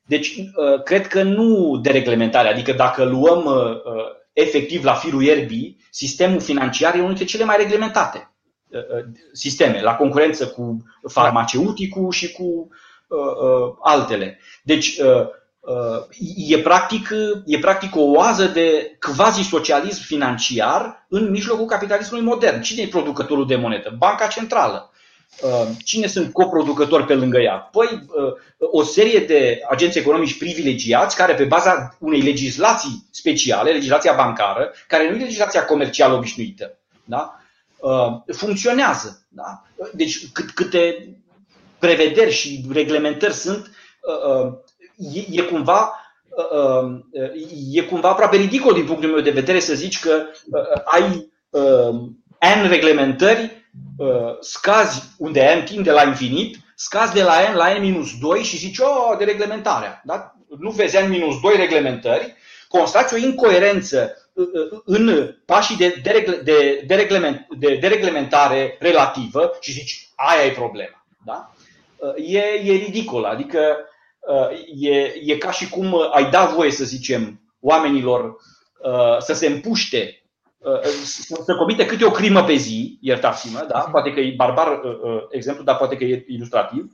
deci, uh, cred că nu de reglementare, adică dacă luăm uh, efectiv la firul ierbii, sistemul financiar e unul dintre cele mai reglementate sisteme, la concurență cu farmaceuticul și cu Uh, uh, altele. Deci, uh, e practic, e practic o oază de quasi-socialism financiar în mijlocul capitalismului modern. Cine e producătorul de monedă? Banca Centrală. Cine sunt coproducători pe lângă ea? Păi, o serie de agenți economici privilegiați care, pe baza unei legislații speciale, legislația bancară, care nu e legislația comercială obișnuită, da? funcționează. Da? Deci, cât, câte prevederi și reglementări sunt, uh, uh, e, e cumva uh, e cumva aproape ridicol din punctul meu de vedere să zici că ai N reglementări, scazi unde N timp de la infinit, scazi de la N la N-2 și zici, oh, de reglementarea. Da? Nu vezi N-2 reglementări, constați o incoerență în pașii de, deregle, de, dereglement, de dereglementare relativă și zici, aia e problema. Da? e, e ridicol. Adică e, e ca și cum ai da voie, să zicem, oamenilor să se împuște, să, să comite câte o crimă pe zi, iertați-mă, da? poate că e barbar exemplu, dar poate că e ilustrativ,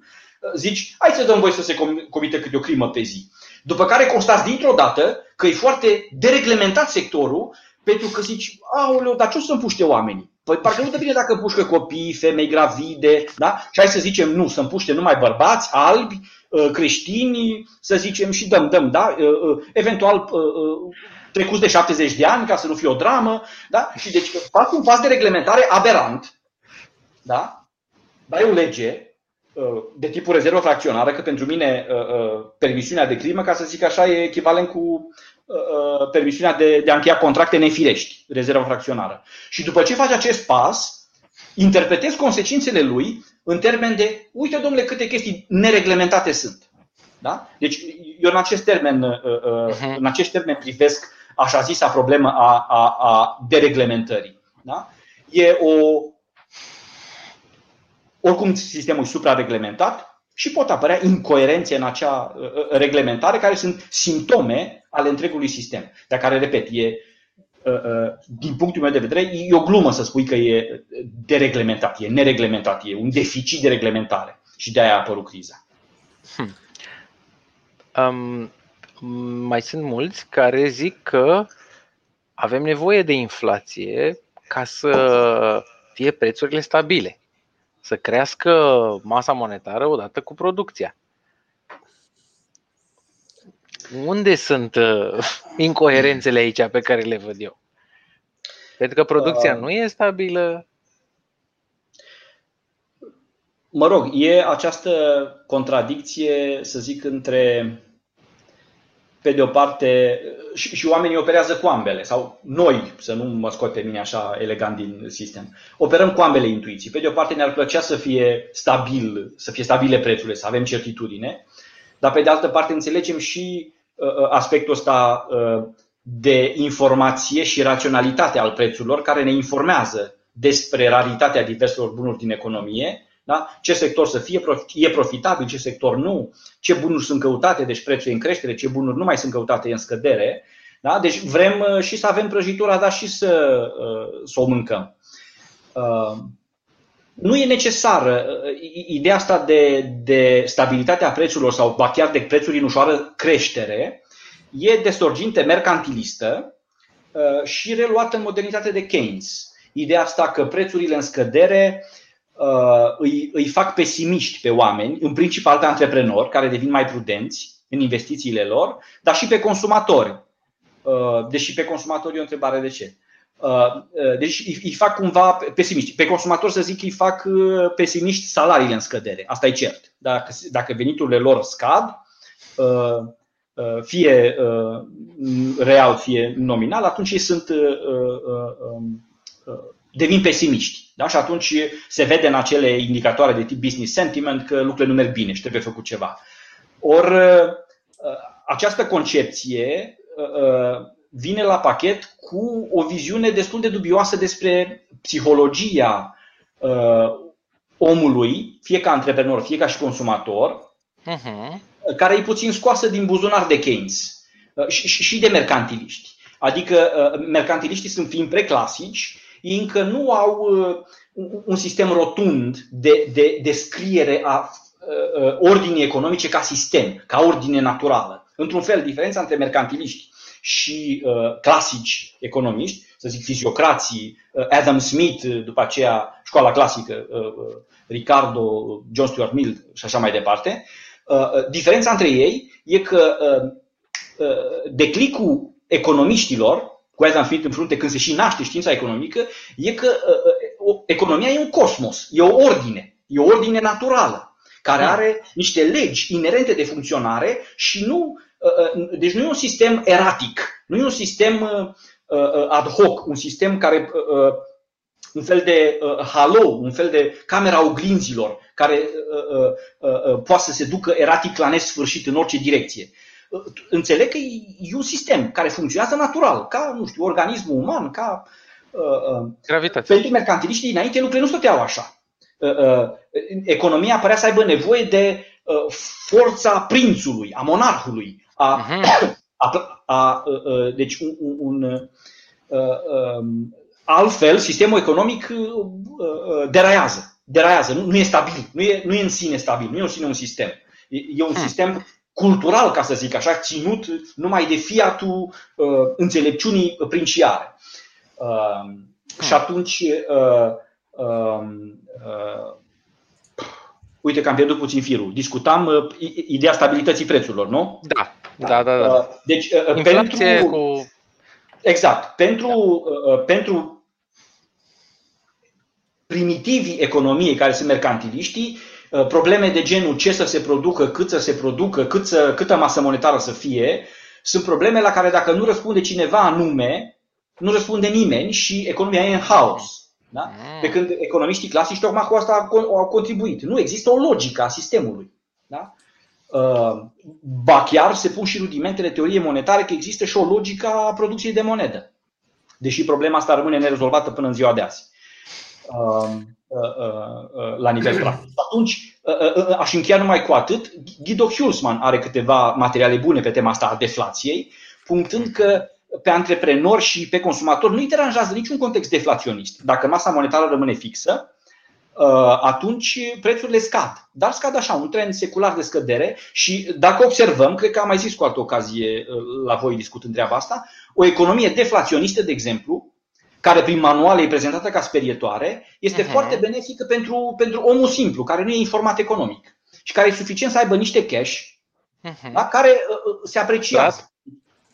zici, hai să dăm voie să se comite câte o crimă pe zi. După care constați dintr-o dată că e foarte dereglementat sectorul, pentru că zici, aoleu, dar ce o să împuște oamenii? Păi parcă nu te bine dacă pușcă copii, femei gravide, da? Și hai să zicem nu, să împuște numai bărbați, albi, uh, creștini, să zicem și dăm, dăm, da? Uh, uh, eventual trecuți de 70 de ani, ca să nu fie o dramă, da? Și deci fac un pas de reglementare aberant, da? Dai o lege de tipul rezervă fracționară, că pentru mine permisiunea de crimă, ca să zic așa, e echivalent cu Uh, permisiunea de, de a încheia contracte nefirești, rezerva fracționară. Și după ce faci acest pas, interpretezi consecințele lui în termen de, uite domnule câte chestii nereglementate sunt. Da? Deci eu în acest termen, uh, uh, mhm. în acest termen privesc așa zisa problemă a, a, a dereglementării. Da? E o, oricum sistemul e suprareglementat, și pot apărea incoerențe în acea uh, uh, reglementare care sunt simptome ale întregului sistem. Dar care, repet, e, uh, din punctul meu de vedere, e o glumă să spui că e dereglementat, e nereglementat, e un deficit de reglementare. Și de aia a apărut criza. Hmm. Um, mai sunt mulți care zic că avem nevoie de inflație ca să fie prețurile stabile să crească masa monetară odată cu producția. Unde sunt uh, incoerențele aici pe care le văd eu? Pentru că producția uh, nu e stabilă. Mă rog, e această contradicție, să zic, între pe de o parte, și, și oamenii operează cu ambele, sau noi, să nu mă scot pe mine așa elegant din sistem, operăm cu ambele intuiții. Pe de o parte ne-ar plăcea să fie stabil, să fie stabile prețurile, să avem certitudine, dar pe de altă parte înțelegem și uh, uh aspectul ăsta uh, de informație și raționalitate al prețurilor care ne informează despre raritatea diverselor bunuri din economie da? Ce sector să fie e profitabil, ce sector nu, ce bunuri sunt căutate, deci prețul e în creștere, ce bunuri nu mai sunt căutate, e în scădere. Da? Deci vrem uh, și să avem prăjitura, dar și să, uh, să o mâncăm. Uh, nu e necesară ideea asta de, de stabilitatea prețurilor sau ba chiar de prețuri în ușoară creștere, e de sorginte mercantilistă și reluată în modernitate de Keynes. Ideea asta că prețurile în scădere Uh, îi, îi fac pesimiști pe oameni, în principal pe antreprenori care devin mai prudenți în investițiile lor, dar și pe consumatori. Uh, deși pe consumatori e o întrebare de ce. Uh, deci îi fac cumva pesimiști. Pe consumatori să zic îi fac pesimiști salariile în scădere. Asta e cert. Dacă, dacă veniturile lor scad, fie real, fie nominal, atunci ei sunt um, devin pesimiști. Da? Și atunci se vede în acele indicatoare de tip business sentiment că lucrurile nu merg bine și trebuie făcut ceva. Ori ă, această concepție ă, ă, vine la pachet cu o viziune destul de dubioasă despre psihologia omului, fie ca antreprenor, fie ca și consumator, uh-huh. care e puțin scoasă din buzunar de Keynes și de mercantiliști. Adică mercantiliștii sunt fiind preclasici ei încă nu au uh, un sistem rotund de, de descriere a uh, uh, ordinii economice ca sistem, ca ordine naturală. Într-un fel, diferența între mercantiliști și uh, clasici economiști, să zic fiziocrații, uh, Adam Smith, după aceea școala clasică, uh, Ricardo, John Stuart Mill și așa mai departe, uh, diferența între ei e că uh, uh, declicul economiștilor cu Adam Smith în frunte când se și naște știința economică, e că uh, uh, economia e un cosmos, e o ordine, e o ordine naturală, care are niște legi inerente de funcționare și nu, uh, uh, deci nu e un sistem eratic, nu e un sistem uh, uh, ad hoc, un sistem care uh, un fel de uh, halo, un fel de camera oglinzilor care uh, uh, uh, poate să se ducă eratic la nesfârșit în orice direcție înțeleg că e un sistem care funcționează natural, ca, nu știu, organismul uman, ca... Uh, uh Gravitația. Pentru mercantiliștii dinainte lucrurile nu stăteau așa. Uh, uh, economia părea să aibă nevoie de uh, forța prințului, a monarhului, a, uh-huh. a, a, uh, uh, deci un, un uh, uh, altfel sistemul economic uh, uh, deraiază, deraiază, nu, nu e stabil, nu e, nu e în sine stabil, nu e în sine un sistem. E, e un hmm. sistem cultural, ca să zic așa, ținut numai de fiatul uh, înțelepciunii princiare. Uh, Și atunci, uh, uh, uh, uite că am pierdut puțin firul. Discutam uh, ideea stabilității prețurilor, nu? Da, da, da. da. Uh, deci, uh, Inflație pentru, cu... Exact. Pentru, da. uh, pentru primitivii economiei care sunt mercantiliștii, uh, probleme de genul ce să se producă, cât să se producă, cât să, câtă masă monetară să fie, sunt probleme la care dacă nu răspunde cineva anume, nu răspunde nimeni și economia e în haos. Da? Mm. Pe când economiștii clasici tocmai cu asta au contribuit. Nu există o logică a sistemului. Da? Uh, ba chiar se pun și rudimentele teoriei monetare că există și o logică a producției de monedă. Deși problema asta rămâne nerezolvată până în ziua de azi. Uh, uh, la nivel practic. Atunci, aș încheia numai cu atât. Guido Hulsman are câteva materiale bune pe tema asta a deflației, punctând că pe antreprenori și pe consumatori nu-i deranjează niciun context deflaționist. Dacă masa monetară rămâne fixă, uh, atunci prețurile scad. Dar scad așa, un trend secular de scădere și dacă observăm, cred că am mai zis cu altă ocazie uh, la voi discutând treaba asta, o economie deflaționistă, de exemplu, care prin manuale e prezentată ca sperietoare, este uh-huh. foarte benefică pentru, pentru omul simplu, care nu e informat economic și care e suficient să aibă niște cash uh-huh. da, care uh, se apreciază. Da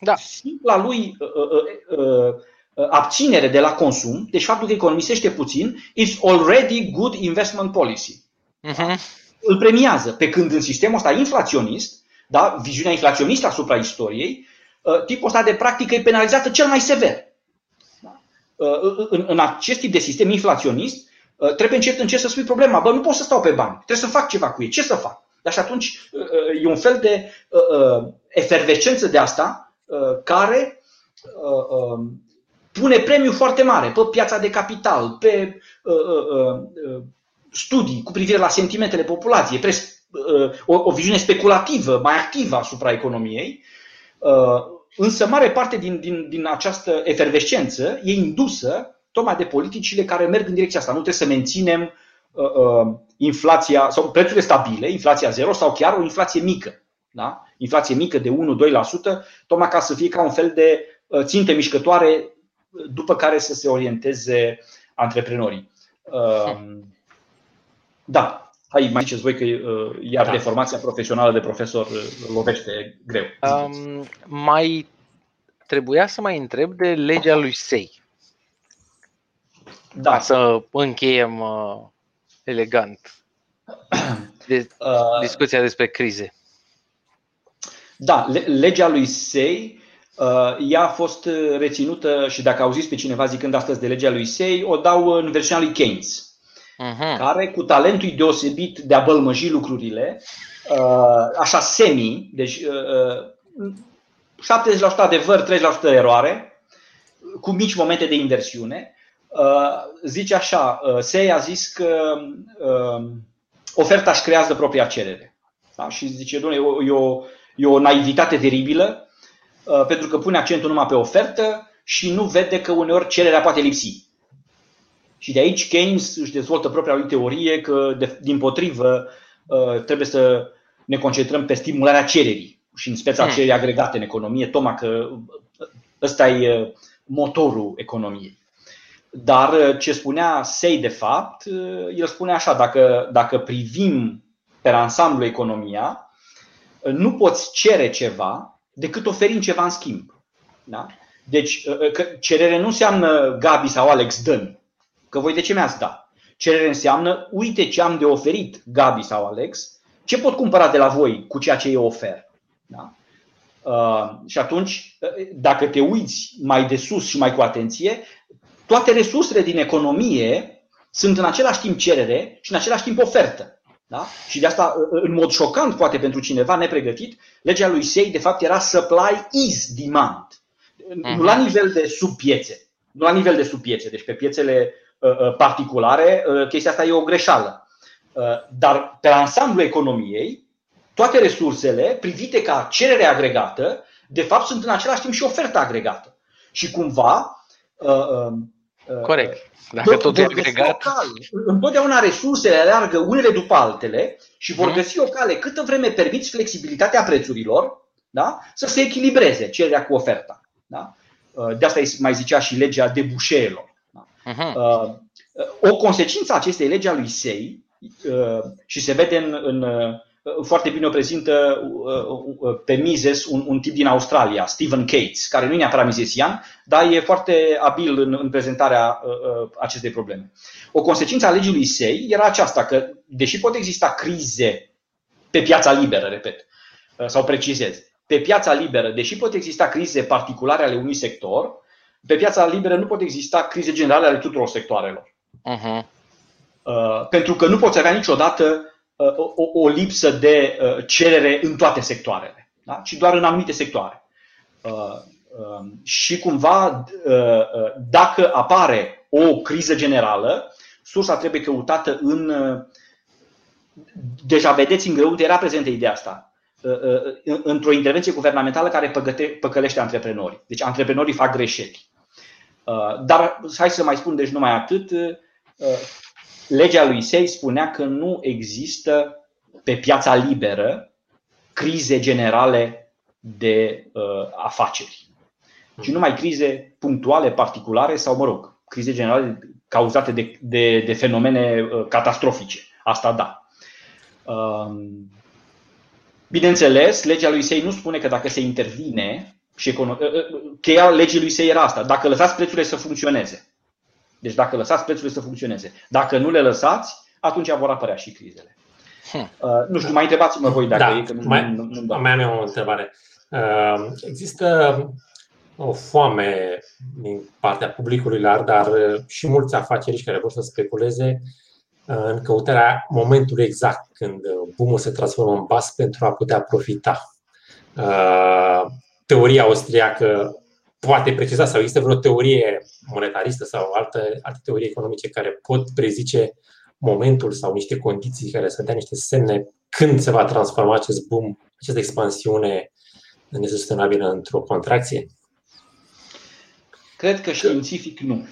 da. simpla lui uh, uh, uh, uh, abținere de la consum, deci faptul că economisește puțin, is already good investment policy. Uh-huh. Îl premiază. Pe când în sistemul ăsta inflaționist, da, viziunea inflaționistă asupra istoriei, uh, tipul ăsta de practică e penalizată cel mai sever. Da? Uh, în, în acest tip de sistem inflaționist, uh, trebuie încet încet să spui problema. Bă, nu pot să stau pe bani, trebuie să fac ceva cu ei. Ce să fac? Dar și atunci uh, uh, e un fel de uh, efervescență de asta Uh, care uh, um, pune premiu foarte mare pe piața de capital, pe uh, studii cu privire la sentimentele populației, pe o, o viziune speculativă mai activă asupra economiei, însă mare parte din, din, din această efervescență e indusă tocmai de politicile care merg în direcția asta. Nu trebuie să menținem inflația sau prețurile stabile, inflația zero sau chiar o inflație mică da? inflație mică de 1-2%, tocmai ca să fie ca un fel de uh, ținte mișcătoare după care să se orienteze antreprenorii. Um, da, hai mai ziceți voi că uh, iar da. deformația profesională de profesor uh, lovește greu. Um, mai trebuia să mai întreb de legea lui Sei. Da. Ca să încheiem uh, elegant de, discuția despre crize. Da, legea lui Say, uh, ea a fost uh, reținută și dacă auziți pe cineva zicând astăzi de legea lui Say, o dau în versiunea lui Keynes, uh-huh. care cu talentul deosebit de a bălmăji lucrurile, uh, așa semi, deci 70% adevăr, 30% eroare, cu mici momente de inversiune, zice așa, Say a zis că oferta își creează propria cerere. Da? Și zice, domnule, e o, E o naivitate teribilă, uh, pentru că pune accentul numai pe ofertă și nu vede că uneori cererea poate lipsi. Și de aici Keynes își dezvoltă propria lui teorie că, de, din potrivă, uh, trebuie să ne concentrăm pe stimularea cererii și în speța hmm. cererii agregate în economie, tocmai că ăsta e motorul economiei. Dar ce spunea Sei de fapt, el spune așa, dacă, dacă privim pe ansamblu economia, nu poți cere ceva decât oferind ceva în schimb. Da? Deci, ă, ă, că cerere nu înseamnă Gabi sau Alex dă Că voi de ce mi-ați dat? Cerere înseamnă, uite ce am de oferit Gabi sau Alex, ce pot cumpăra de la voi cu ceea ce eu ofer. Da? Uh, și atunci, dacă te uiți mai de sus și mai cu atenție, toate resursele din economie sunt în același timp cerere și în același timp ofertă. Da? Și de asta, în mod șocant, poate pentru cineva nepregătit, legea lui Say, de fapt, era supply is demand. Uh-huh. Nu la nivel de subpiețe. Nu la nivel de subpiețe. Deci pe piețele uh, uh, particulare, uh, chestia asta e o greșeală. Uh, dar pe ansamblu economiei, toate resursele, privite ca cerere agregată, de fapt sunt în același timp și ofertă agregată. Și cumva, uh, Corect. Dacă tot, tot e agregat. Întotdeauna resursele aleargă unele după altele și vor mhm. găsi o cale câtă vreme permiți flexibilitatea prețurilor da? să se echilibreze cererea cu oferta. Da? Uh, de asta mai zicea și legea debușeelor. Da? Uh-huh. O consecință a acestei legi a lui Say și se vede în, în foarte bine o prezintă pe Mises un, un tip din Australia, Stephen Cates, care nu e neapărat misesian, dar e foarte abil în, în prezentarea acestei probleme. O consecință a legii lui Say era aceasta, că deși pot exista crize pe piața liberă, repet, sau precizez, pe piața liberă, deși pot exista crize particulare ale unui sector, pe piața liberă nu pot exista crize generale ale tuturor sectoarelor. Uh-huh. Uh, pentru că nu poți avea niciodată uh, o, o lipsă de uh, cerere în toate sectoarele, da? ci doar în anumite sectoare. Uh, uh, și cumva, uh, uh, dacă apare o criză generală, sursa trebuie căutată în. Uh, deja vedeți în greu unde era prezentă ideea asta Uh, uh, într-o intervenție guvernamentală care păgăte, păcălește antreprenorii. Deci antreprenorii fac greșeli. Uh, dar hai să mai spun, deci numai atât, legea lui Sei spunea că nu există pe piața liberă crize generale de afaceri, ci numai crize punctuale, particulare sau, mă rog, crize generale cauzate de, de, de fenomene catastrofice. Asta da. Bineînțeles, legea lui Sei nu spune că dacă se intervine și ă, ă, cheia legii lui Sei era asta, dacă lăsați prețurile să funcționeze. Deci dacă lăsați prețurile să funcționeze. Dacă nu le lăsați, atunci vor apărea și crizele. Hmm. Uh, nu știu, mai întrebați-mă voi dacă da, e. Că nu, mai, nu, nu, mai am eu o întrebare. Uh, există o foame din partea publicului larg, dar și mulți afaceriști care vor să speculeze în căutarea momentului exact când boom se transformă în bas pentru a putea profita. Uh, teoria austriacă poate preciza sau există vreo teorie monetaristă sau alte, alte teorii economice care pot prezice momentul sau niște condiții care să dea niște semne când se va transforma acest boom, această expansiune nesustenabilă într-o contracție? Cred că științific nu.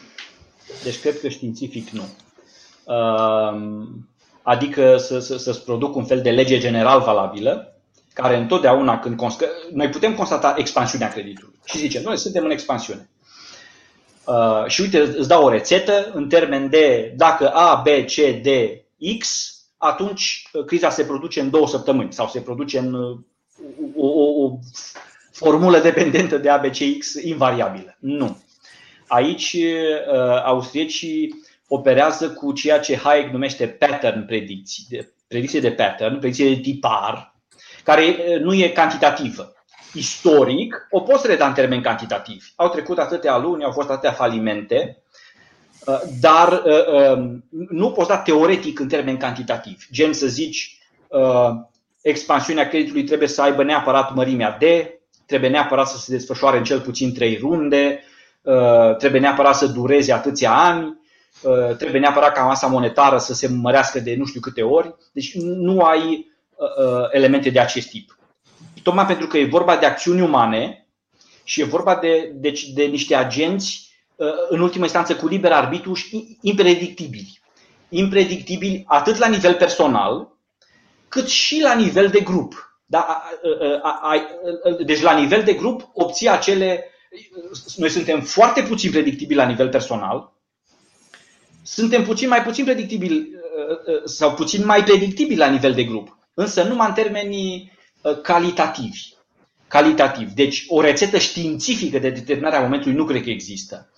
Deci cred că științific nu. Adică să, să, să-ți produc un fel de lege general valabilă, care întotdeauna când const- noi putem constata expansiunea creditului. Și zicem, noi suntem în expansiune. Uh, și uite, îți dau o rețetă în termen de dacă A, B, C, D, X, atunci uh, criza se produce în două săptămâni sau se produce în uh, o, o, o formulă dependentă de A, B, C, X invariabilă. Nu. Aici uh, austriecii operează cu ceea ce Hayek numește pattern predicții, de, predicție de pattern, predicție de tipar, care nu e cantitativă. Istoric, o poți reda în termeni cantitativi. Au trecut atâtea luni, au fost atâtea falimente, dar nu poți da teoretic în termeni cantitativi. Gen să zici, expansiunea creditului trebuie să aibă neapărat mărimea D, trebuie neapărat să se desfășoare în cel puțin trei runde, trebuie neapărat să dureze atâția ani, Uh, trebuie neapărat ca masa monetară să se mărească de nu știu câte ori. Deci nu ai uh, uh, elemente de acest tip. Tocmai pentru că e vorba de acțiuni umane și e vorba de, deci, de niște agenți, în ultimă instanță, cu liber arbitru și impredictibili. Impredictibili atât la nivel personal, cât și la nivel de grup. Da? Deci la nivel de grup obții acele. Noi suntem foarte puțin predictibili la nivel personal, suntem puțin mai puțin predictibili uh, uh, sau puțin mai predictibili la nivel de grup, însă numai în termenii uh, calitativi. Calitativ. Deci o rețetă științifică de determinare a momentului nu cred că există.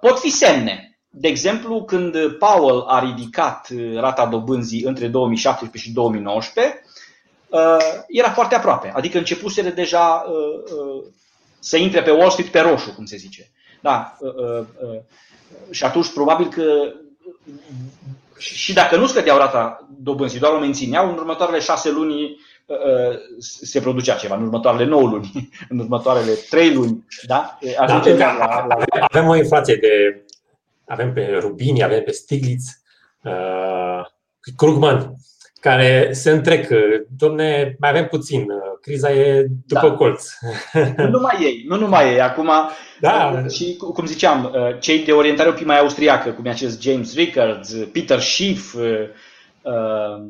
Pot fi semne. De exemplu, când Powell a ridicat rata dobânzii între 2017 și 2019, era foarte aproape. Adică începuseră deja să intre pe Wall Street pe roșu, cum se zice. Da, și atunci probabil că și dacă nu scădeau rata dobânzii, doar o mențineau, în următoarele șase luni uh, uh, se producea ceva, în următoarele 9 luni, în următoarele 3 luni. Da? da la, la, la... Avem o inflație de. Avem pe Rubini, avem pe Stiglitz, uh, Krugman, care se întrec. Domne, mai avem puțin, criza e după da. colț. Nu numai ei, nu numai ei. Acum, da. și cum ziceam, cei de orientare un pic mai austriacă, cum e acest James Rickards, Peter Schiff, uh, uh,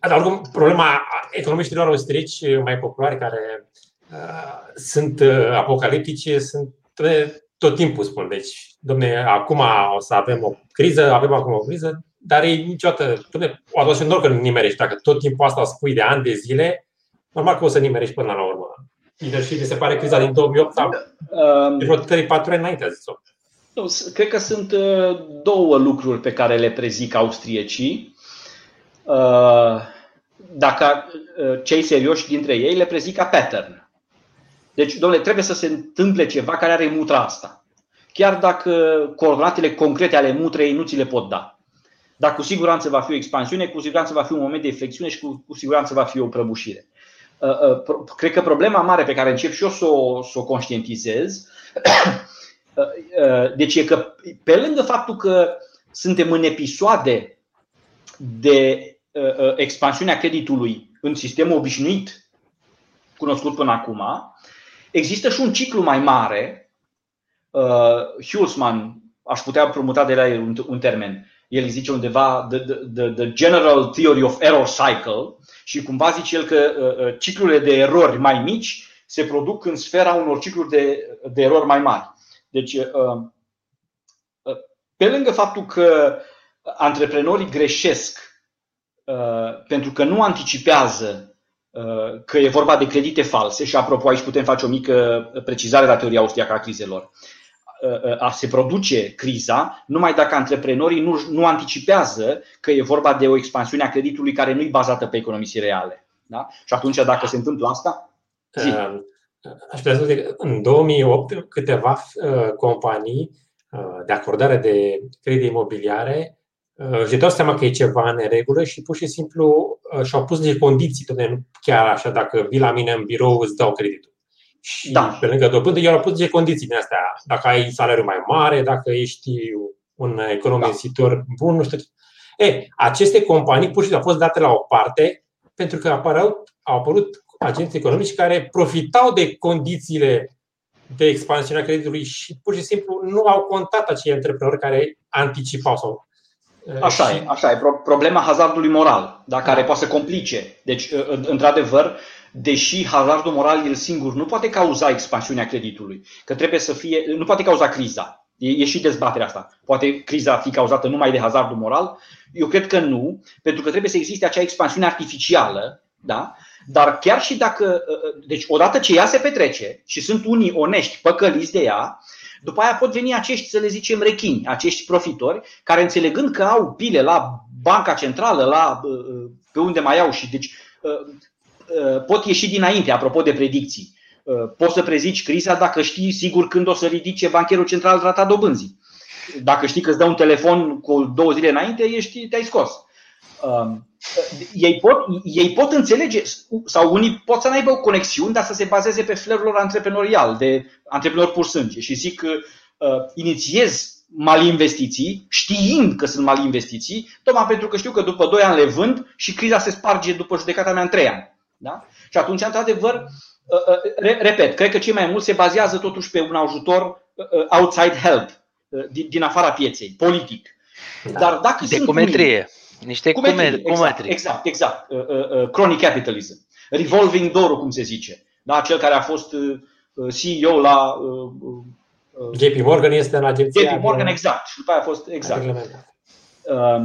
dar oricum, problema economiștilor austrieci mai populari care uh, sunt uh, apocaliptice sunt tot timpul spun. Deci, domne, acum o să avem o criză, avem acum o criză, dar e niciodată, domne, o atunci noroc că nu nimerești. Dacă tot timpul asta spui de ani de zile, normal că o să nimerești până la urmă. Leadership mi se pare criza din 2008 sau um, de vreo 3-4 ani înainte a zis-o. Cred că sunt uh, două lucruri pe care le prezic austriecii. Uh, dacă uh, cei serioși dintre ei le prezic ca pattern. Deci, domnule, trebuie să se întâmple ceva care are mutra asta. Chiar dacă coordonatele concrete ale mutrei nu ți le pot da. Dar cu siguranță va fi o expansiune, cu siguranță va fi un moment de inflexiune și cu, cu siguranță va fi o prăbușire. Cred că problema mare pe care încep și eu să o, să o conștientizez deci e că pe lângă faptul că suntem în episoade de expansiunea creditului în sistemul obișnuit cunoscut până acum, există și un ciclu mai mare. Hulsman, aș putea promuta de la el un, un termen, el zice undeva the, the, the general theory of error cycle și cumva zice el că ciclurile de erori mai mici se produc în sfera unor cicluri de, de erori mai mari. Deci, uh, uh, pe lângă faptul că antreprenorii greșesc uh, pentru că nu anticipează că e vorba de credite false și apropo aici putem face o mică precizare la teoria austriacă a crizelor. A se produce criza numai dacă antreprenorii nu, nu anticipează că e vorba de o expansiune a creditului care nu e bazată pe economisii reale. Da? Și atunci dacă se întâmplă asta, zi. Aș putea spune că în 2008 câteva uh, companii uh, de acordare de credite imobiliare uh, își dau seama că e ceva în regulă și pur și simplu și-au pus niște condiții, nu chiar așa, dacă vii la mine în birou îți dau creditul. Și da. pe lângă dobândă, eu au pus niște condiții din astea. Dacă ai salariu mai mare, dacă ești un economisitor da. bun, nu știu ce. E, aceste companii pur și simplu au fost date la o parte pentru că apărau, au apărut agenți economici care profitau de condițiile de expansiune a creditului și pur și simplu nu au contat acei antreprenori care anticipau sau uh, Așa e, așa e. Problema hazardului moral, da, care da. poate să complice. Deci, uh, într-adevăr, deși hazardul moral el singur nu poate cauza expansiunea creditului, că trebuie să fie, nu poate cauza criza. E, e și dezbaterea asta. Poate criza fi cauzată numai de hazardul moral? Eu cred că nu, pentru că trebuie să existe acea expansiune artificială, da? Dar chiar și dacă, uh, uh, deci odată ce ea se petrece și sunt unii onești, păcăliți de ea, după aia pot veni acești, să le zicem, rechini, acești profitori, care înțelegând că au pile la banca centrală, la uh, pe unde mai au și deci pot ieși dinainte, apropo de predicții. Poți să prezici criza dacă știi sigur când o să ridice bancherul central rata dobânzii. Dacă știi că îți dă un telefon cu două zile înainte, ești, te-ai scos. Um, ei pot, ei pot înțelege, sau unii pot să n-aibă conexiuni, dar să se bazeze pe flerul lor antreprenorial, de antreprenori pur sânge și zic că uh, inițiez mali investiții, știind că sunt mali investiții, tocmai pentru că știu că după 2 ani le vând și criza se sparge după judecata mea în 3 ani. Da? Și atunci, într-adevăr, uh, uh, repet, cred că cei mai mulți se bazează totuși pe un ajutor uh, outside help, din, din afara pieței, politic. Da. Dar dacă de sunt cometrie. Unii, niște cumetrii, exact, exact, exact. Uh, uh, uh, chronic capitalism. Revolving door cum se zice. Da, cel care a fost uh, uh CEO la uh, uh, JP Morgan este în agenția JP Morgan, exact. Și după aia a fost exact. Uh,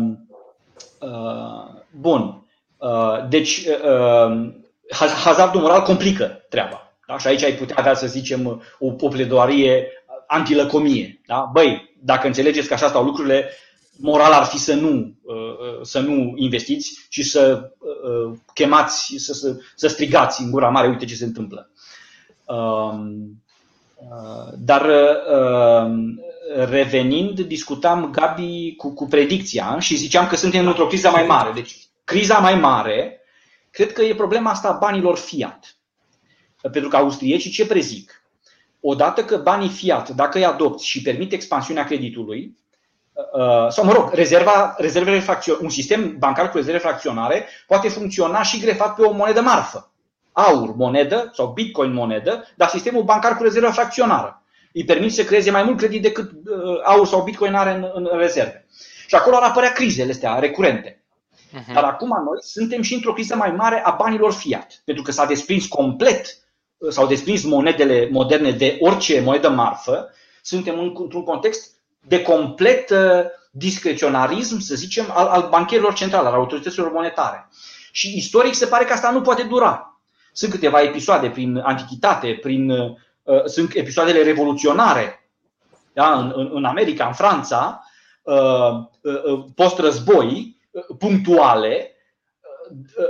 uh, bun. Uh, deci, uh, hazardul moral complică treaba. Da? Și aici ai putea avea, să zicem, o, o pledoarie antilăcomie. Da? Băi, dacă înțelegeți că așa stau lucrurile, moral ar fi să nu, uh, uh, să nu investiți, ci să uh, chemați, să, să, să strigați în gura mare, uite ce se întâmplă. Um, dar revenind, discutam, Gabi, cu, cu predicția și ziceam că suntem într-o criză mai mare. Deci, criza mai mare, cred că e problema asta a banilor fiat. Pentru că austriecii ce prezic? Odată că banii fiat, dacă îi adopți și permit expansiunea creditului, Uh, sau mă rog, rezerva, rezervele un sistem bancar cu rezerve fracționare poate funcționa și grefat pe o monedă marfă. Aur, monedă sau bitcoin monedă, dar sistemul bancar cu rezervă fracționară. Îi permite să creeze mai mult credit decât uh, aur sau bitcoin are în, în rezerve. Și acolo ar apărea crizele astea recurente. Uh-huh. Dar acum noi suntem și într-o criză mai mare a banilor fiat, pentru că s-a desprins complet, uh, s-au desprins monedele moderne de orice monedă marfă suntem într-un context de complet discreționarism, să zicem, al, al bancherilor centrale, al autorităților monetare. Și istoric se pare că asta nu poate dura. Sunt câteva episoade prin antichitate, prin, uh, sunt episoadele revoluționare da? în, în, în America, în Franța, uh, uh, post-război, uh, punctuale.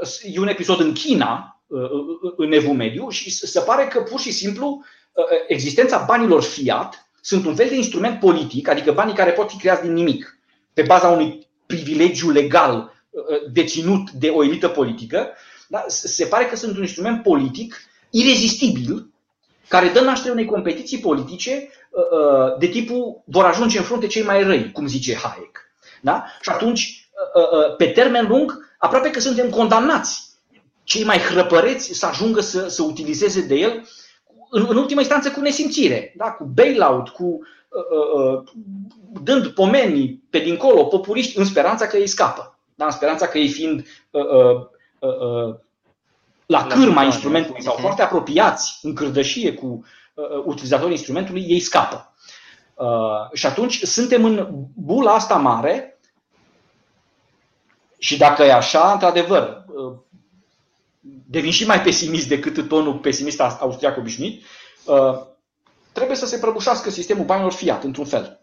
Uh, e un episod în China, uh, în Evul Mediu, și se pare că pur și simplu existența banilor fiat sunt un fel de instrument politic, adică banii care pot fi creați din nimic, pe baza unui privilegiu legal deținut de o elită politică, da? se pare că sunt un instrument politic irezistibil care dă naștere unei competiții politice de tipul vor ajunge în frunte cei mai răi, cum zice Hayek. Da? Și atunci, pe termen lung, aproape că suntem condamnați cei mai hrăpăreți să ajungă să, să utilizeze de el în, în ultima instanță cu nesimțire, da? cu bailout, cu uh, uh, dând pomenii pe dincolo populiști în speranța că ei scapă, da? în speranța că ei fiind uh, uh, uh, uh, la cârma instrumentului sau foarte apropiați în cârdășie cu uh, utilizatorii instrumentului, ei scapă. Uh, și atunci suntem în bula asta mare și dacă e așa, într-adevăr, uh, devin și mai pesimist decât tonul pesimist austriac obișnuit, uh, trebuie să se prăbușească sistemul banilor fiat, într-un fel.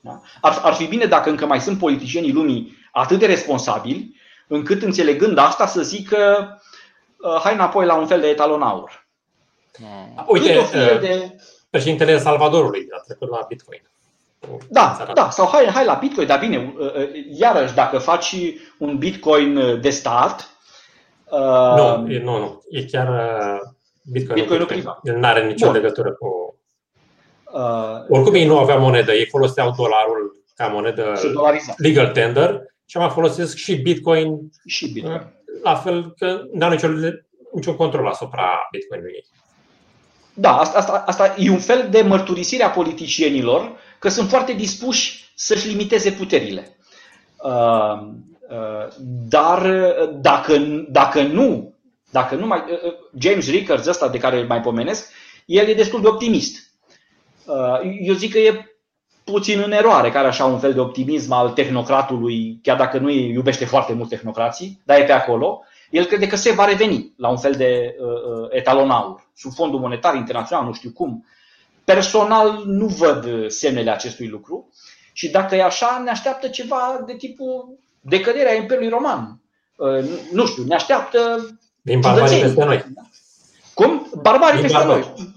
Da? Ar, ar fi bine dacă încă mai sunt politicienii lumii atât de responsabili, încât înțelegând asta să zică uh, hai înapoi la un fel de etalon aur. Hmm. Uite, uh, de... președintele Salvadorului a trecut la Bitcoin. Da, da, sau hai, hai la Bitcoin, dar bine, iarăși, dacă faci un Bitcoin de start, Uh, nu, e, nu, nu. E chiar uh, Bitcoin. Bitcoin privat. El nu are nicio Bun. legătură cu. Uh, Oricum ei nu aveau monedă, ei foloseau dolarul ca monedă legal tender și mai folosesc și Bitcoin. Și Bitcoin. Uh, la fel că nu au niciun, niciun control asupra Bitcoinului Da, asta, asta, asta e un fel de mărturisire a politicienilor că sunt foarte dispuși să-și limiteze puterile. Uh, dar dacă, dacă nu, dacă nu mai, James Rickards ăsta de care îl mai pomenesc, el e destul de optimist. Eu zic că e puțin în eroare, care așa un fel de optimism al tehnocratului, chiar dacă nu iubește foarte mult tehnocrații, dar e pe acolo. El crede că se va reveni la un fel de uh, etalon aur, sub fondul monetar internațional, nu știu cum. Personal nu văd semnele acestui lucru și dacă e așa, ne așteaptă ceva de tipul decăderea Imperiului Roman. Uh, nu știu, ne așteaptă. Din barbarii peste noi. Cum? Barbarii din peste barbarii. noi.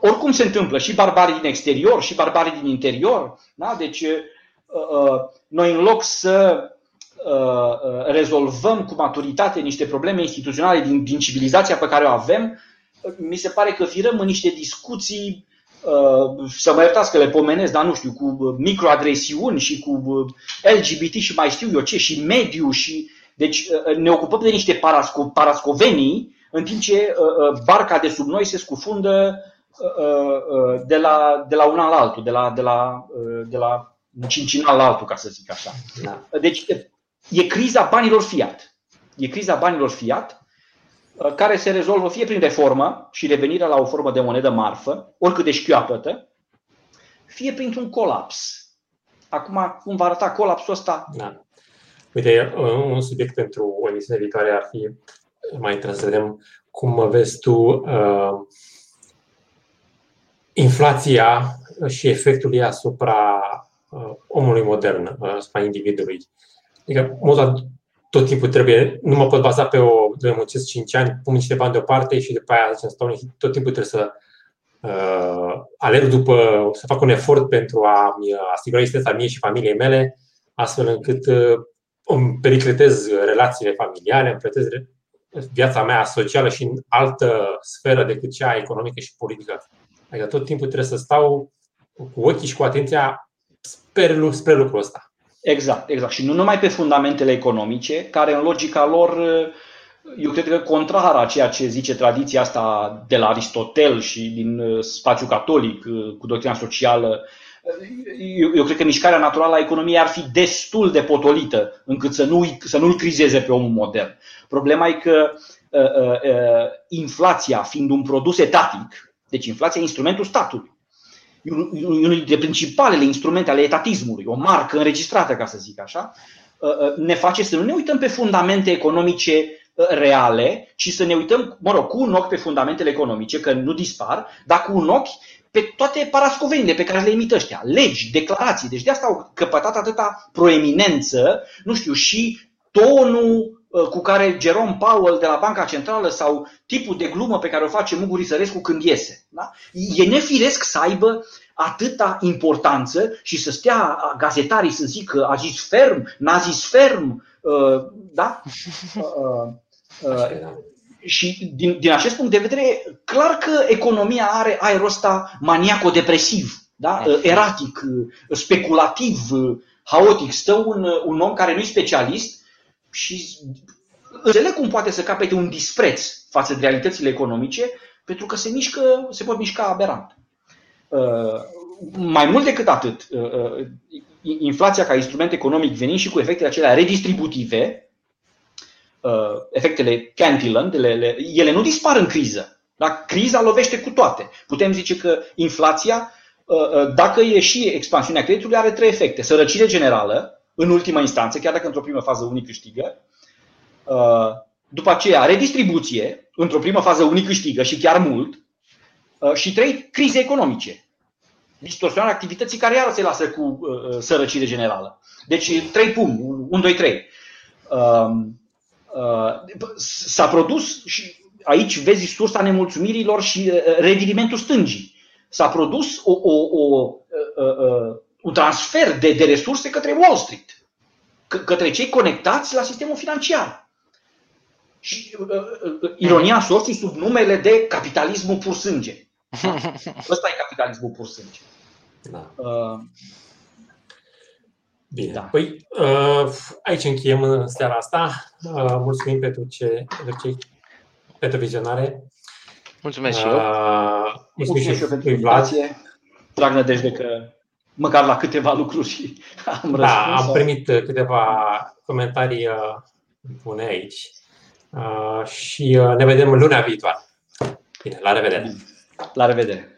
Oricum se întâmplă, și barbarii din exterior, și barbarii din interior. Da? Deci, uh, uh, noi în loc să rezolvăm cu maturitate niște probleme instituționale din, din civilizația pe care o avem, mi se pare că virăm în niște discuții Uh, să mă iertați că le pomenesc, dar nu știu, cu uh, microagresiuni și cu uh, LGBT și mai știu eu ce, și mediu și... Deci ne ocupăm de niște parasco- parascovenii, în timp ce barca de sub noi se scufundă de la, de la un la altul, de la, de la, de la un cincinal la altul, ca să zic așa. Da. Deci e criza banilor fiat. E criza banilor fiat Uh, care se rezolvă fie prin reformă și revenirea la o formă de monedă marfă, oricât de șchioapătă, fie printr-un colaps. Acum, cum va arăta colapsul ăsta? Da. Uite, un subiect pentru o emisiune viitoare ar fi mai interesant să vedem cum vezi tu uh, inflația și efectul ei asupra uh, omului modern, uh, asupra individului. Adică modul tot timpul trebuie, nu mă pot baza pe o, de muncesc 5 ani, pun niște bani deoparte și după aia zicem, stau, tot timpul trebuie să uh, alerg după, să fac un efort pentru a-mi asigura existența mie și familiei mele, astfel încât uh, îmi pericletez relațiile familiale, îmi pericletez viața mea socială și în altă sferă decât cea economică și politică. Adică tot timpul trebuie să stau cu ochii și cu atenția spre, spre lucrul ăsta. Exact, exact. Și nu numai pe fundamentele economice, care în logica lor, eu cred că contrar a ceea ce zice tradiția asta de la Aristotel și din uh, spațiul catolic uh, cu doctrina socială, eu, eu cred că mișcarea naturală a economiei ar fi destul de potolită încât să, nu, să nu-l crizeze pe omul modern. Problema e că uh, uh, inflația fiind un produs etatic, deci inflația e instrumentul statului, unul dintre principalele instrumente ale etatismului, o marcă înregistrată, ca să zic așa, ne face să nu ne uităm pe fundamente economice reale, ci să ne uităm, mă rog, cu un ochi pe fundamentele economice, că nu dispar, dar cu un ochi pe toate parascovenile pe care le emit ăștia, legi, declarații. Deci de asta au căpătat atâta proeminență, nu știu, și tonul uh, cu care Jerome Powell de la Banca Centrală sau tipul de glumă pe care o face Muguri Sărescu când iese. Da? E nefiresc să aibă atâta importanță și să stea gazetarii să zică a zis ferm, n-a zis ferm, uh, da? Uh, și din, din acest punct de vedere, clar că economia are aerul ăsta maniaco-depresiv, da? eratic, speculativ, haotic. Stă un, un om care nu e specialist și înțeleg cum poate să capete un dispreț față de realitățile economice, pentru că se, mișcă, se pot mișca aberant. Uh, mai mult decât atât, uh, uh, inflația ca instrument economic venind și cu efectele acelea redistributive, efectele Cantillon, ele nu dispar în criză. Da? Criza lovește cu toate. Putem zice că inflația, dacă e și expansiunea creditului, are trei efecte. Sărăcire generală, în ultima instanță, chiar dacă într-o primă fază unii câștigă. Uh, după aceea, redistribuție, într-o primă fază unii câștigă și chiar mult. Uh, și trei, crize economice. Distorsionarea activității care iară se lasă cu uh, sărăcire generală. Deci, trei pum, 1, 2, 3. S-a produs și aici vezi sursa nemulțumirilor și revirimentul stângii. S-a produs o, o, o, un transfer de, de resurse către Wall Street, către cei conectați la sistemul financiar. Și uh, uh, uh ironia sorții sub numele de capitalismul pur sânge. Da? Ăsta e capitalismul pur sânge. Da. Uh, Bine. Da. Păi, uh, aici încheiem în seara asta. Uh, mulțumim pentru, ce, pentru, ce, pentru vizionare. Mulțumesc și eu. Uh, mulțumim și eu pentru invitație. Drag nădejde că măcar la câteva lucruri am răspuns. Da, am primit uh, câteva comentarii uh, bune aici uh, și ne vedem luna viitoare. Bine, la revedere! La revedere!